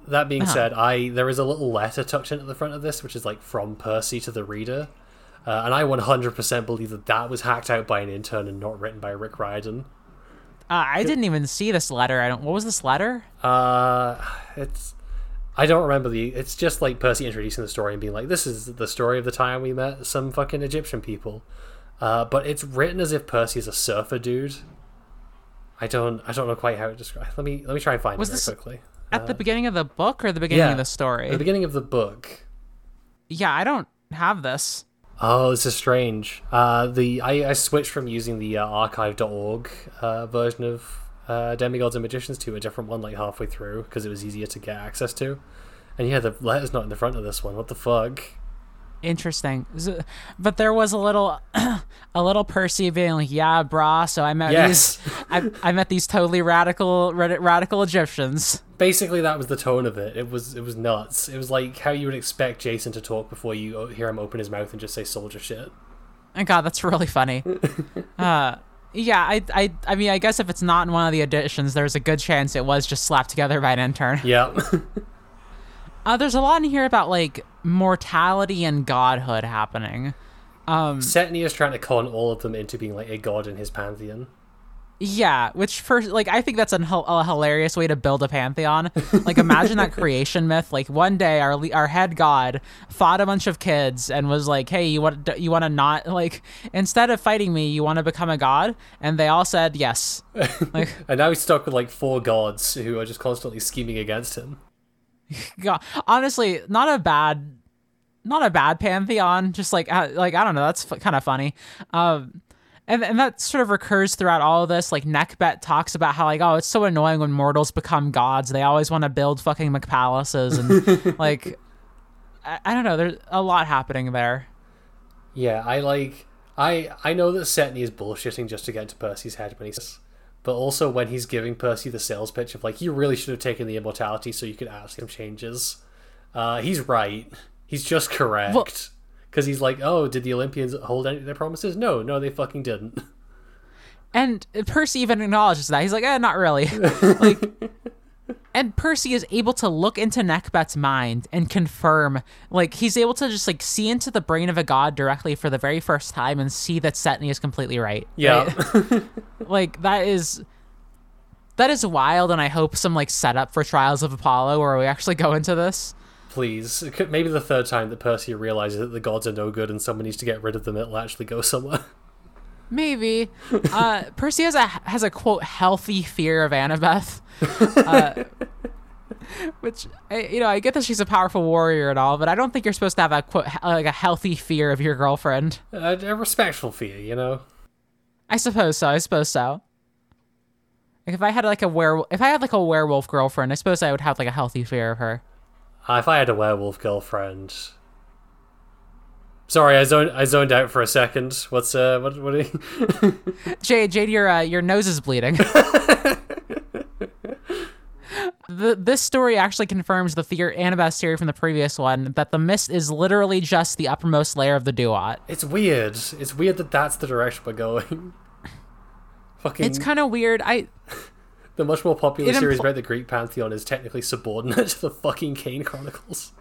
S3: that being
S2: Uh-huh.
S3: said, I there is a little letter tucked in at the front of this, which is like from Percy to the reader, uh, and I 100% believe that that was hacked out by an intern and not written by Rick Riordan.
S2: uh, I didn't even see this letter. I don't. What was this letter?
S3: Uh, it's I don't remember the. It's just like Percy introducing the story and being like, "This is the story of the time we met some fucking Egyptian people," uh, but it's written as if Percy is a surfer dude. I don't. I don't know quite how to describe. Let me. Let me try and find
S2: Was
S3: it
S2: this-
S3: quickly.
S2: At the beginning of the book or the beginning
S3: yeah,
S2: of the story?
S3: The beginning of the book.
S2: yeah, I don't have this.
S3: Oh, this is strange. Uh, the I, I switched from using the uh, archive.org uh, version of uh, Demigods and Magicians to a different one like halfway through because it was easier to get access to. And yeah, the letter's not in the front of this one. What the fuck?
S2: Interesting. But there was a little, a little Percy being like, "Yeah, brah." So I met
S3: Yes.
S2: these, I, I met these totally radical, rad- radical Egyptians.
S3: Basically, that was the tone of it. It was it was nuts. It was like how you would expect Jason to talk before you hear him open his mouth and just say soldier shit.
S2: And God, that's really funny. uh, yeah, I, I, I mean, I guess if it's not in one of the editions, there's a good chance it was just slapped together by an intern.
S3: Yeah.
S2: Uh, there's a lot in here about like mortality and godhood happening.
S3: Setne is trying to con all of them into being like a god in his pantheon.
S2: Yeah, which first, like, I think that's an, a hilarious way to build a pantheon. Like, imagine that creation myth. Like, one day our our head god fought a bunch of kids and was like, "Hey, you want you want to not like instead of fighting me, you want to become a god?" And they all said yes. Like,
S3: And now he's stuck with like four gods who are just constantly scheming against him.
S2: God, honestly, not a bad, not a bad pantheon. Just like, uh, like I don't know, that's f- kind of funny. Um, and and that sort of recurs throughout all of this. Like Nekhbet talks about how like, oh, it's so annoying when mortals become gods. They always want to build fucking McPalaces and like, I, I don't know. There's a lot happening there.
S3: Yeah, I like I I know that Setne is bullshitting just to get to Percy's head when he's but also when he's giving Percy the sales pitch of like you really should have taken the immortality so you could ask him changes. Uh he's right. He's just correct. Because he's like, oh, did the Olympians hold any of their promises? No, no, they fucking didn't.
S2: And Percy even acknowledges that. He's like, eh, not really. like, and Percy is able to look into Nekhbet's mind and confirm, like, he's able to just like see into the brain of a god directly for the very first time and see that Setne is completely right.
S3: Yeah.
S2: right? like that is that is wild, and I hope some like setup for Trials of Apollo where we actually go into this.
S3: Please. Maybe the third time that Percy realizes that the gods are no good and someone needs to get rid of them, it'll actually go somewhere.
S2: Maybe. Uh, Percy has a has a quote healthy fear of Annabeth, uh, which I, you know I get that she's a powerful warrior and all, but I don't think you're supposed to have a quote like a healthy fear of your girlfriend.
S3: a, a respectful fear, you know?
S2: I suppose so. I suppose so. Like if I had like a were if I had like a werewolf girlfriend, I suppose I would have like a healthy fear of her.
S3: Uh, if I had a werewolf girlfriend. Sorry, I zoned I zoned out for a second. What's uh what what are you...
S2: Jade, Jade, your uh, your nose is bleeding. the, this story actually confirms the theory, Annabeth's theory from the previous one, that the mist is literally just the uppermost layer of the duat.
S3: It's weird. It's weird that that's the direction we're going. Fucking
S2: It's kind of weird. I
S3: The much more popular series about the Greek pantheon is technically subordinate to the fucking Kane Chronicles.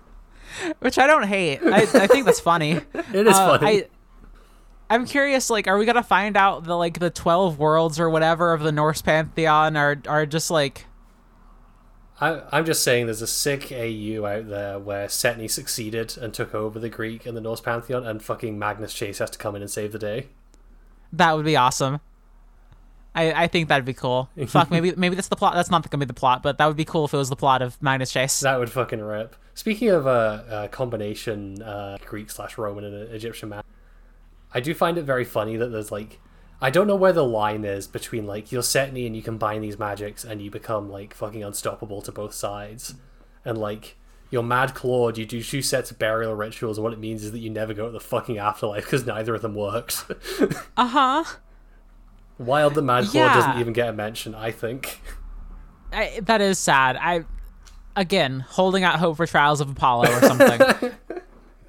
S2: which I don't hate. I, I think that's funny.
S3: It is
S2: Uh,
S3: funny.
S2: I, I'm curious. Like, are we gonna find out the like the twelve worlds or whatever of the Norse pantheon are are just like
S3: I, I'm just saying there's a sick AU out there where Setne succeeded and took over the Greek and the Norse pantheon, and fucking Magnus Chase has to come in and save the day.
S2: that would be awesome. I, I think that'd be cool. Fuck, maybe maybe that's the plot. That's not gonna be the plot, but that would be cool if it was the plot of Magnus Chase.
S3: That would fucking rip. Speaking of a uh, uh, combination uh, Greek slash Roman and Egyptian man, I do find it very funny that there's like, I don't know where the line is between like you're Setne and you combine these magics and you become like fucking unstoppable to both sides, and like you're Mad Claude, you do two sets of burial rituals, and what it means is that you never go to the fucking afterlife because neither of them works.
S2: Uh huh.
S3: Wild the Mad Claude doesn't even get a mention, I think.
S2: I, that is sad. I again holding out hope for Trials of Apollo or something.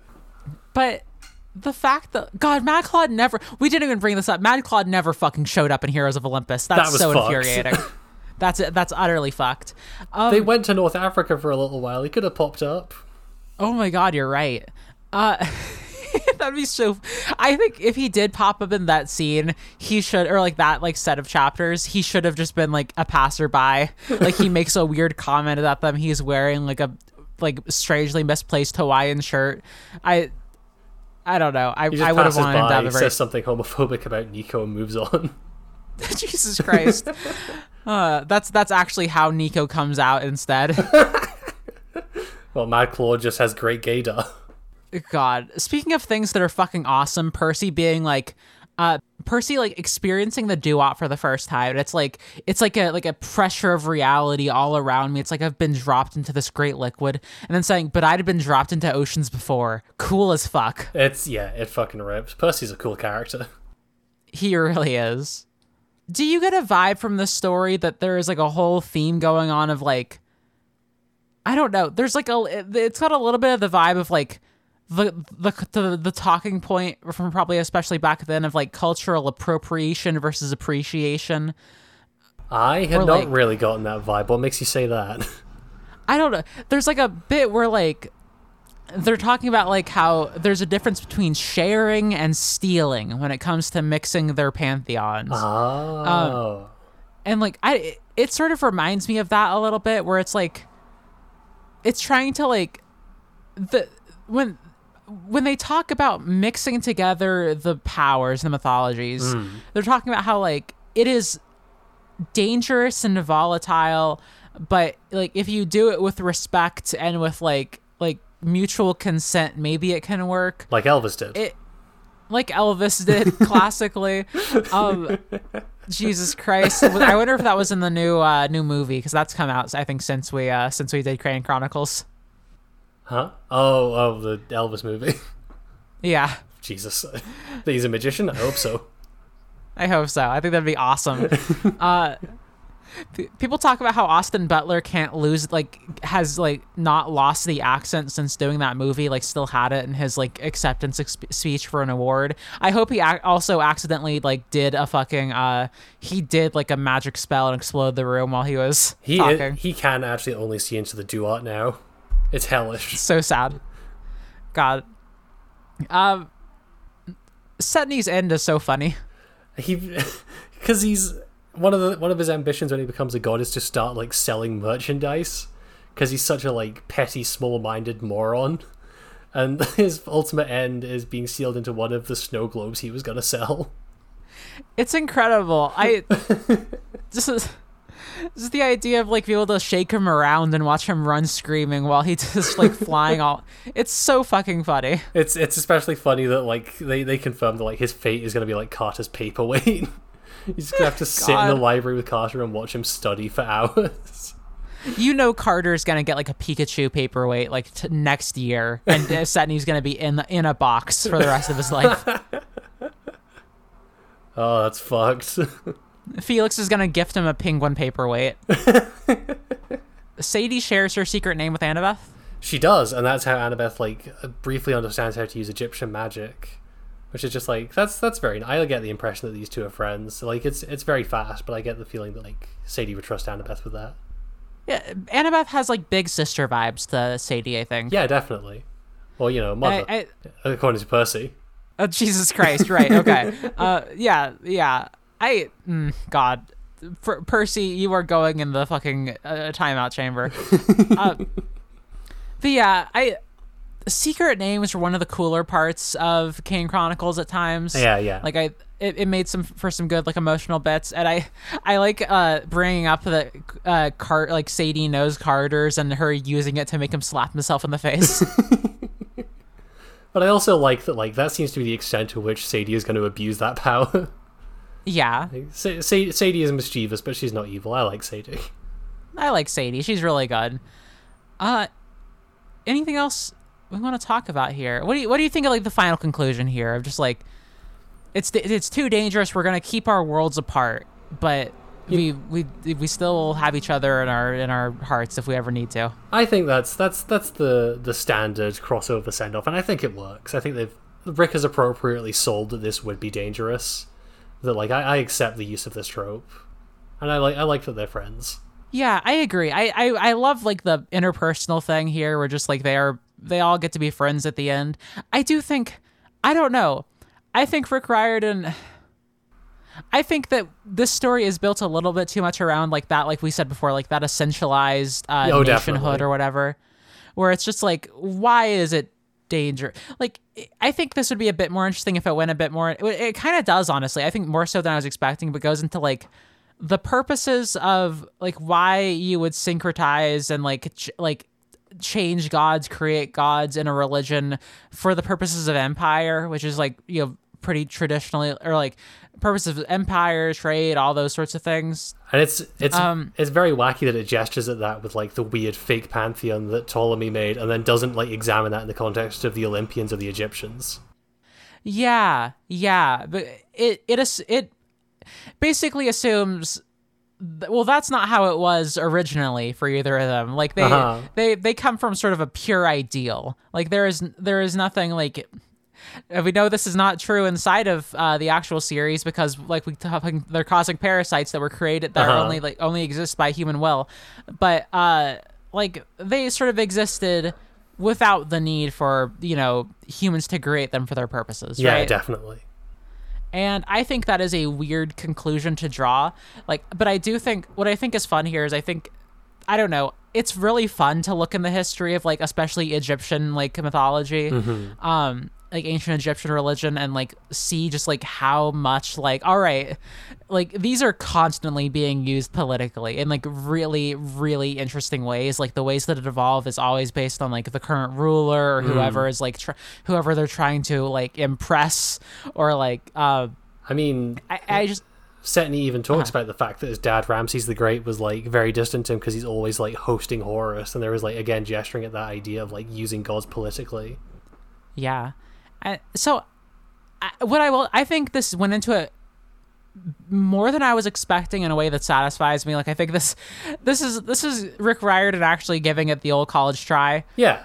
S2: but the fact that God, Mad Claude never we didn't even bring this up. Mad Claude never fucking showed up in Heroes of Olympus. That's
S3: was
S2: so
S3: fucked.
S2: infuriating. that's that's utterly fucked. Um,
S3: They went to North Africa for a little while. He could have popped up.
S2: oh my god, you're right. Uh That'd be so. I think if he did pop up in that scene, he should, or like that, like set of chapters, he should have just been like a passerby. Like he makes a weird comment about them. He's wearing like a like strangely misplaced Hawaiian shirt. I, I don't know. I I would have wanted him to
S3: by,
S2: have a very
S3: says something homophobic about Nico, and moves on.
S2: Jesus Christ. Uh, that's that's actually how Nico comes out instead.
S3: well, Mad Claude just has great gaydar.
S2: God. Speaking of things that are fucking awesome, Percy being like uh Percy like experiencing the Duat for the first time. It's like it's like a like a pressure of reality all around me. It's like I've been dropped into this great liquid. And then saying, but I'd been dropped into oceans before. Cool as fuck.
S3: It's yeah, it fucking rips. Percy's a cool character.
S2: He really is. Do you get a vibe from the story that there is like a whole theme going on of like I don't know. There's like a it's got a little bit of the vibe of like the the the, the talking point from probably especially back then of like cultural appropriation versus appreciation.
S3: I had
S2: Or,
S3: not
S2: like-
S3: really gotten that vibe. What makes you say that?
S2: I don't know. There's like a bit where like they're talking about like how there's a difference between sharing and stealing when it comes to mixing their pantheons.
S3: oh, um,
S2: and like i it, it sort of reminds me of that a little bit where it's like it's trying to like the when when they talk about mixing together the powers the mythologies they're talking about how like it is dangerous and volatile but like if you do it with respect and with like like mutual consent maybe it can work
S3: like Elvis did.
S2: it like Elvis did classically. Um, Jesus Christ! I wonder if that was in the new uh, new movie because that's come out I think since we uh, since we did Kane Chronicles.
S3: Huh? Oh, oh, the Elvis movie.
S2: Yeah,
S3: Jesus, he's a magician. I hope so.
S2: I hope so. I think that'd be awesome. uh, p- people talk about how Austin Butler can't lose like has like not lost the accent since doing that movie like still had it in his like acceptance speech for an award i hope he ac- also accidentally like did a fucking uh he did like a magic spell and explode the room while he was
S3: He
S2: talking
S3: he can actually only see into the duat now. It's hellish.
S2: so sad god um Setne's end is so funny
S3: He because he's one of the one of his ambitions when he becomes a god is to start like selling merchandise because he's such a like petty, small-minded moron. And his ultimate end is being sealed into one of the snow globes he was gonna sell.
S2: It's incredible. I just just the idea of like being able to shake him around and watch him run screaming while he just like flying all. It's so fucking funny.
S3: It's it's especially funny that like they they confirmed that like his fate is gonna be like Carter's paperweight. He's gonna have to sit in the library with Carter and watch him study for hours.
S2: You know Carter's gonna get like a Pikachu paperweight like t- next year, and Setne's gonna be in the, in a box for the rest of his life.
S3: Oh, that's fucked.
S2: Felix is gonna gift him a penguin paperweight. Sadie shares her secret name with Annabeth.
S3: She does, and that's how Annabeth like briefly understands how to use Egyptian magic. which is just like that's that's very. I get the impression that these two are friends. Like it's it's very fast, but I get the feeling that like Sadie would trust Annabeth with that.
S2: Yeah, Annabeth has like big sister vibes to Sadie. I think.
S3: Yeah, definitely. Well, you know, mother,
S2: I, I,
S3: according to Percy.
S2: Oh Jesus Christ! Right? Okay. uh, yeah, yeah. I mm, God, per- Percy, you are going in the fucking uh, timeout chamber. uh, but yeah, I secret names were one of the cooler parts of Kane Chronicles at times.
S3: Yeah, yeah.
S2: Like I, it, it made some for some good like emotional bits, and I, I like uh bringing up the uh cart like Sadie knows Carter's and her using it to make him slap himself in the face.
S3: but I also like that like that seems to be the extent to which Sadie is going to abuse that power.
S2: Yeah.
S3: Sa- Sa- Sadie is mischievous, but she's not evil. I like Sadie.
S2: I like Sadie. She's really good. Uh, anything else we want to talk about here? What do you What do you think of like the final conclusion here of just like it's it's too dangerous. We're gonna keep our worlds apart, but we we we still have each other in our in our hearts if we ever need to.
S3: I think that's that's that's the the standard crossover send off, and I think it works. I think they've Rick has appropriately sold that this would be dangerous. That like I, I accept the use of this trope, and I like I like that they're friends.
S2: Yeah, I agree. I, I I love like the interpersonal thing here, where just like they are they all get to be friends at the end. I do think I don't know. I think Rick Riordan. I think that this story is built a little bit too much around like that, like we said before, like that essentialized uh,
S3: Oh,
S2: nationhood
S3: definitely.
S2: or whatever, where it's just like, why is it danger? Like, I think this would be a bit more interesting if it went a bit more. It, it kind of does, honestly. I think more so than I was expecting, but goes into like the purposes of like why you would syncretize and like ch- like change gods, create gods in a religion for the purposes of empire, which is like you know pretty traditionally or like purposes of empire, trade, all those sorts of things.
S3: And it's it's
S2: Um,
S3: it's very wacky that it gestures at that with like the weird fake pantheon that Ptolemy made, and then doesn't like examine that in the context of the Olympians or the Egyptians.
S2: Yeah, yeah, but it it is it basically assumes. Well, that's not how it was originally for either of them. Like they
S3: Uh-huh.
S2: they they come from sort of a pure ideal. Like there is there is nothing like. We know this is not true inside of uh, the actual series because, like we talking, they're causing parasites that were created that are
S3: Uh-huh.
S2: only like only exist by human will. But uh, like they sort of existed without the need for you know humans to create them for their purposes.
S3: Yeah,
S2: right?
S3: definitely.
S2: And I think that is a weird conclusion to draw. Like, but I do think what I think is fun here is I think I don't know. It's really fun to look in the history of like especially Egyptian like mythology, um, like ancient Egyptian religion, and like see just like how much like all right, like these are constantly being used politically in like really really interesting ways. Like the ways that it evolve is always based on like the current ruler or whoever is like tr- whoever they're trying to like impress or like uh,
S3: I mean,
S2: I, I just
S3: Setne even talks
S2: Uh-huh.
S3: about the fact that his dad Ramses the Great was like very distant to him because he's always like hosting Horus, and there was like again gesturing at that idea of like using gods politically.
S2: Yeah. I, so, I, what I will, I think this went into it more than I was expecting in a way that satisfies me. Like I think this, this is this is Rick Riordan actually giving it the old college try.
S3: Yeah,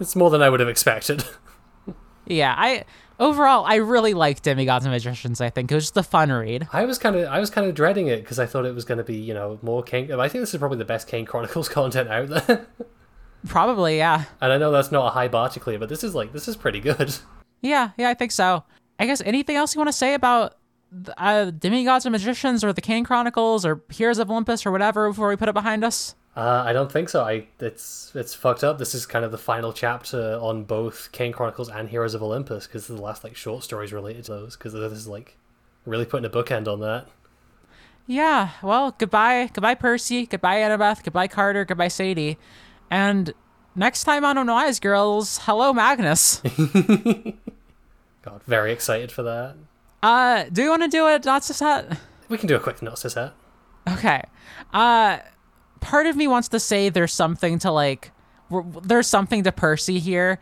S3: it's more than I would have expected.
S2: Yeah. I overall I really liked Demigods and Magicians. I think it was just a fun read.
S3: I was kind of I was kind of dreading it because I thought it was going to be you know more Kane. I think this is probably the best Kane Chronicles content out there,
S2: Probably, yeah.
S3: and I know that's not a high bar to clear, but this is like this is pretty good.
S2: Yeah, yeah, I think so. I guess anything else you want to say about uh, Demigods and Magicians or the Kane Chronicles or Heroes of Olympus or whatever before we put it behind us?
S3: Uh, I don't think so. I it's it's fucked up. This is kind of the final chapter on both Kane Chronicles and Heroes of Olympus because the last like short stories related to those because this is like really putting a bookend on that.
S2: Yeah, well, goodbye, goodbye, Percy, goodbye, Annabeth, goodbye, Carter, goodbye, Sadie, and next time on Unwise Girls, hello, Magnus.
S3: God, very excited for that.
S2: uh, do you want to do it, not set?
S3: We can do a quick Gnosis set.
S2: Okay. Uh, part of me wants to say there's something to like. There's something to Percy here,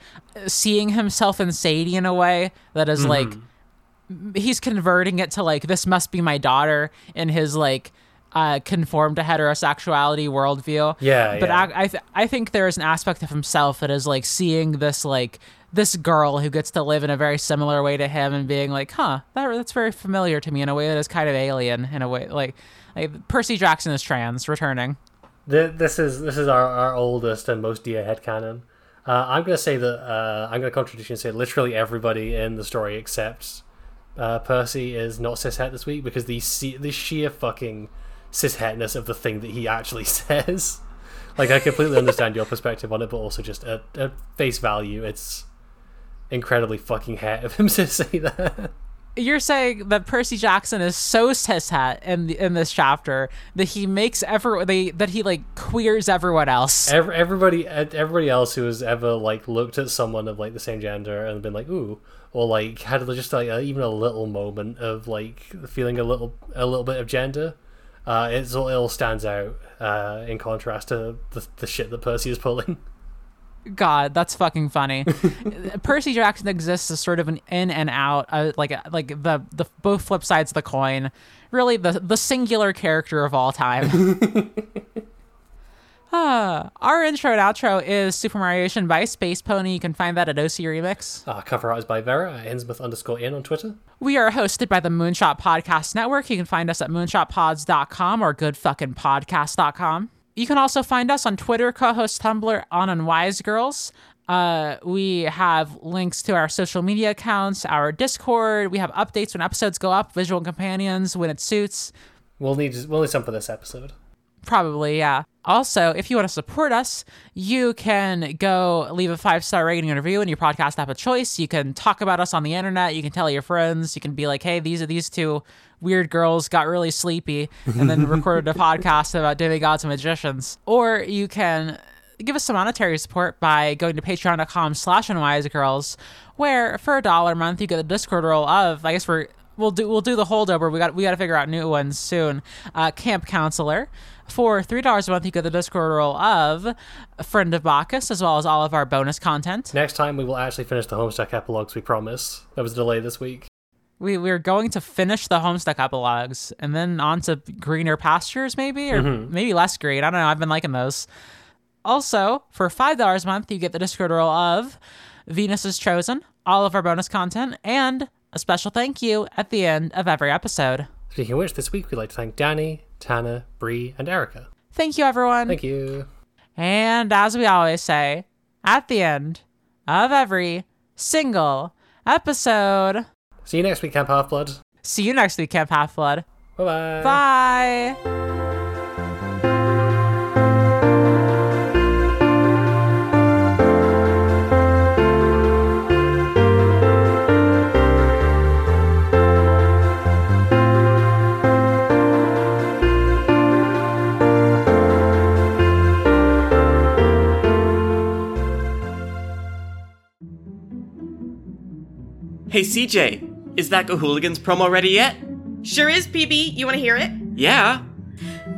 S2: seeing himself in Sadie in a way that is like he's converting it to like this must be my daughter in his like uh conform to heterosexuality worldview.
S3: Yeah,
S2: but
S3: yeah.
S2: I I, th- I think there is an aspect of himself that is like seeing this like this girl who gets to live in a very similar way to him and being like, huh, that, that's very familiar to me in a way that is kind of alien in a way like like Percy Jackson is trans returning.
S3: This is this is our, our oldest and most dear headcanon. Uh, I'm gonna say that uh, I'm gonna contradict you and say literally everybody in the story except uh, Percy is not cishet this week because the the sheer fucking cishetness of the thing that he actually says. Like I completely understand your perspective on it, but also just at, at face value, it's incredibly fucking het of him to say that
S2: you're saying that Percy Jackson is so cishet in the, in this chapter that he makes ever they that he like queers everyone else.
S3: Every, everybody everybody else who has ever like looked at someone of like the same gender and been like ooh or like had just like a, even a little moment of like feeling a little a little bit of gender. Uh, it's it all stands out uh, in contrast to the, the shit that Percy is pulling.
S2: God, that's fucking funny. Percy Jackson exists as sort of an in and out, uh, like like the the both flip sides of the coin. Really, the the singular character of all time. uh, our intro and outro is Super Mariocean by spacepony. You can find that at OC Remix.
S3: Uh, cover art is by Vera at Innsmouth underscore Inn on Twitter.
S2: We are hosted by the Moonshot Podcast Network. You can find us at moonshotpods.com or goodfuckingpodcast.com. You can also find us on Twitter, co-host Tumblr, on Unwise Girls. Uh, we have links to our social media accounts, our Discord. We have updates when episodes go up, visual companions when it suits.
S3: We'll need we'll need some for this episode.
S2: Probably, yeah. Also, if you want to support us, you can go leave a five star rating and review in your podcast app of choice. You can talk about us on the internet. You can tell your friends. You can be like, hey, these are these two weird girls got really sleepy and then recorded a podcast about demigods and magicians. Or you can give us some monetary support by going to patreon.com slash unwisegirls, where for a dollar a month you get the Discord role of, I guess we're we'll do we'll do the holdover. We got we got to figure out new ones soon. Uh, camp counselor. For three dollars a month, you get the Discord role of a friend of Bacchus, as well as all of our bonus content.
S3: Next time, we will actually finish the Homestuck epilogues. We promise. There was a delay this week.
S2: We we're going to finish the Homestuck epilogues and then on to greener pastures, maybe or mm-hmm. maybe less green. I don't know. I've been liking those. Also, for five dollars a month, you get the Discord role of Venus is Chosen, all of our bonus content, and a special thank you at the end of every episode.
S3: Speaking of which, this week we'd like to thank Danny, Tana, Bree, and Erica.
S2: Thank you, everyone.
S3: Thank you.
S2: And as we always say, at the end of every single episode.
S3: See you next week, Camp Half Blood.
S2: See you next week, Camp Half Blood.
S3: Bye-bye.
S2: Bye.
S4: Hey CJ, is that Hooligans promo ready yet?
S5: Sure is, PB. You want to hear it?
S4: Yeah.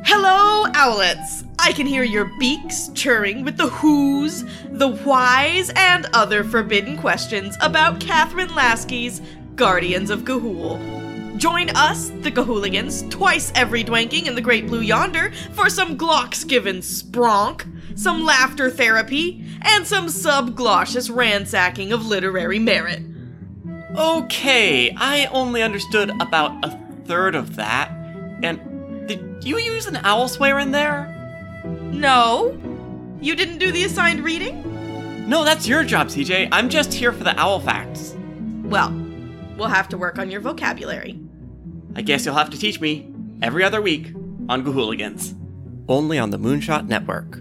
S5: Hello, owlets! I can hear your beaks churring with the who's, the whys, and other forbidden questions about Kathryn Lasky's Guardians of Ga'Hoole. Join us, the Gahooligans, twice every dwanking in the Great Blue Yonder for some Glaux given spronk, some laughter therapy, and some subglossus ransacking of literary merit.
S4: Okay, I only understood about a third of that. And did you use an owl swear in there?
S5: No. You didn't do the assigned reading?
S4: No, that's your job, CJ. I'm just here for the owl facts.
S5: Well, we'll have to work on your vocabulary.
S4: I guess you'll have to teach me every other week on Gahooligans. Only on the Moonshot Network.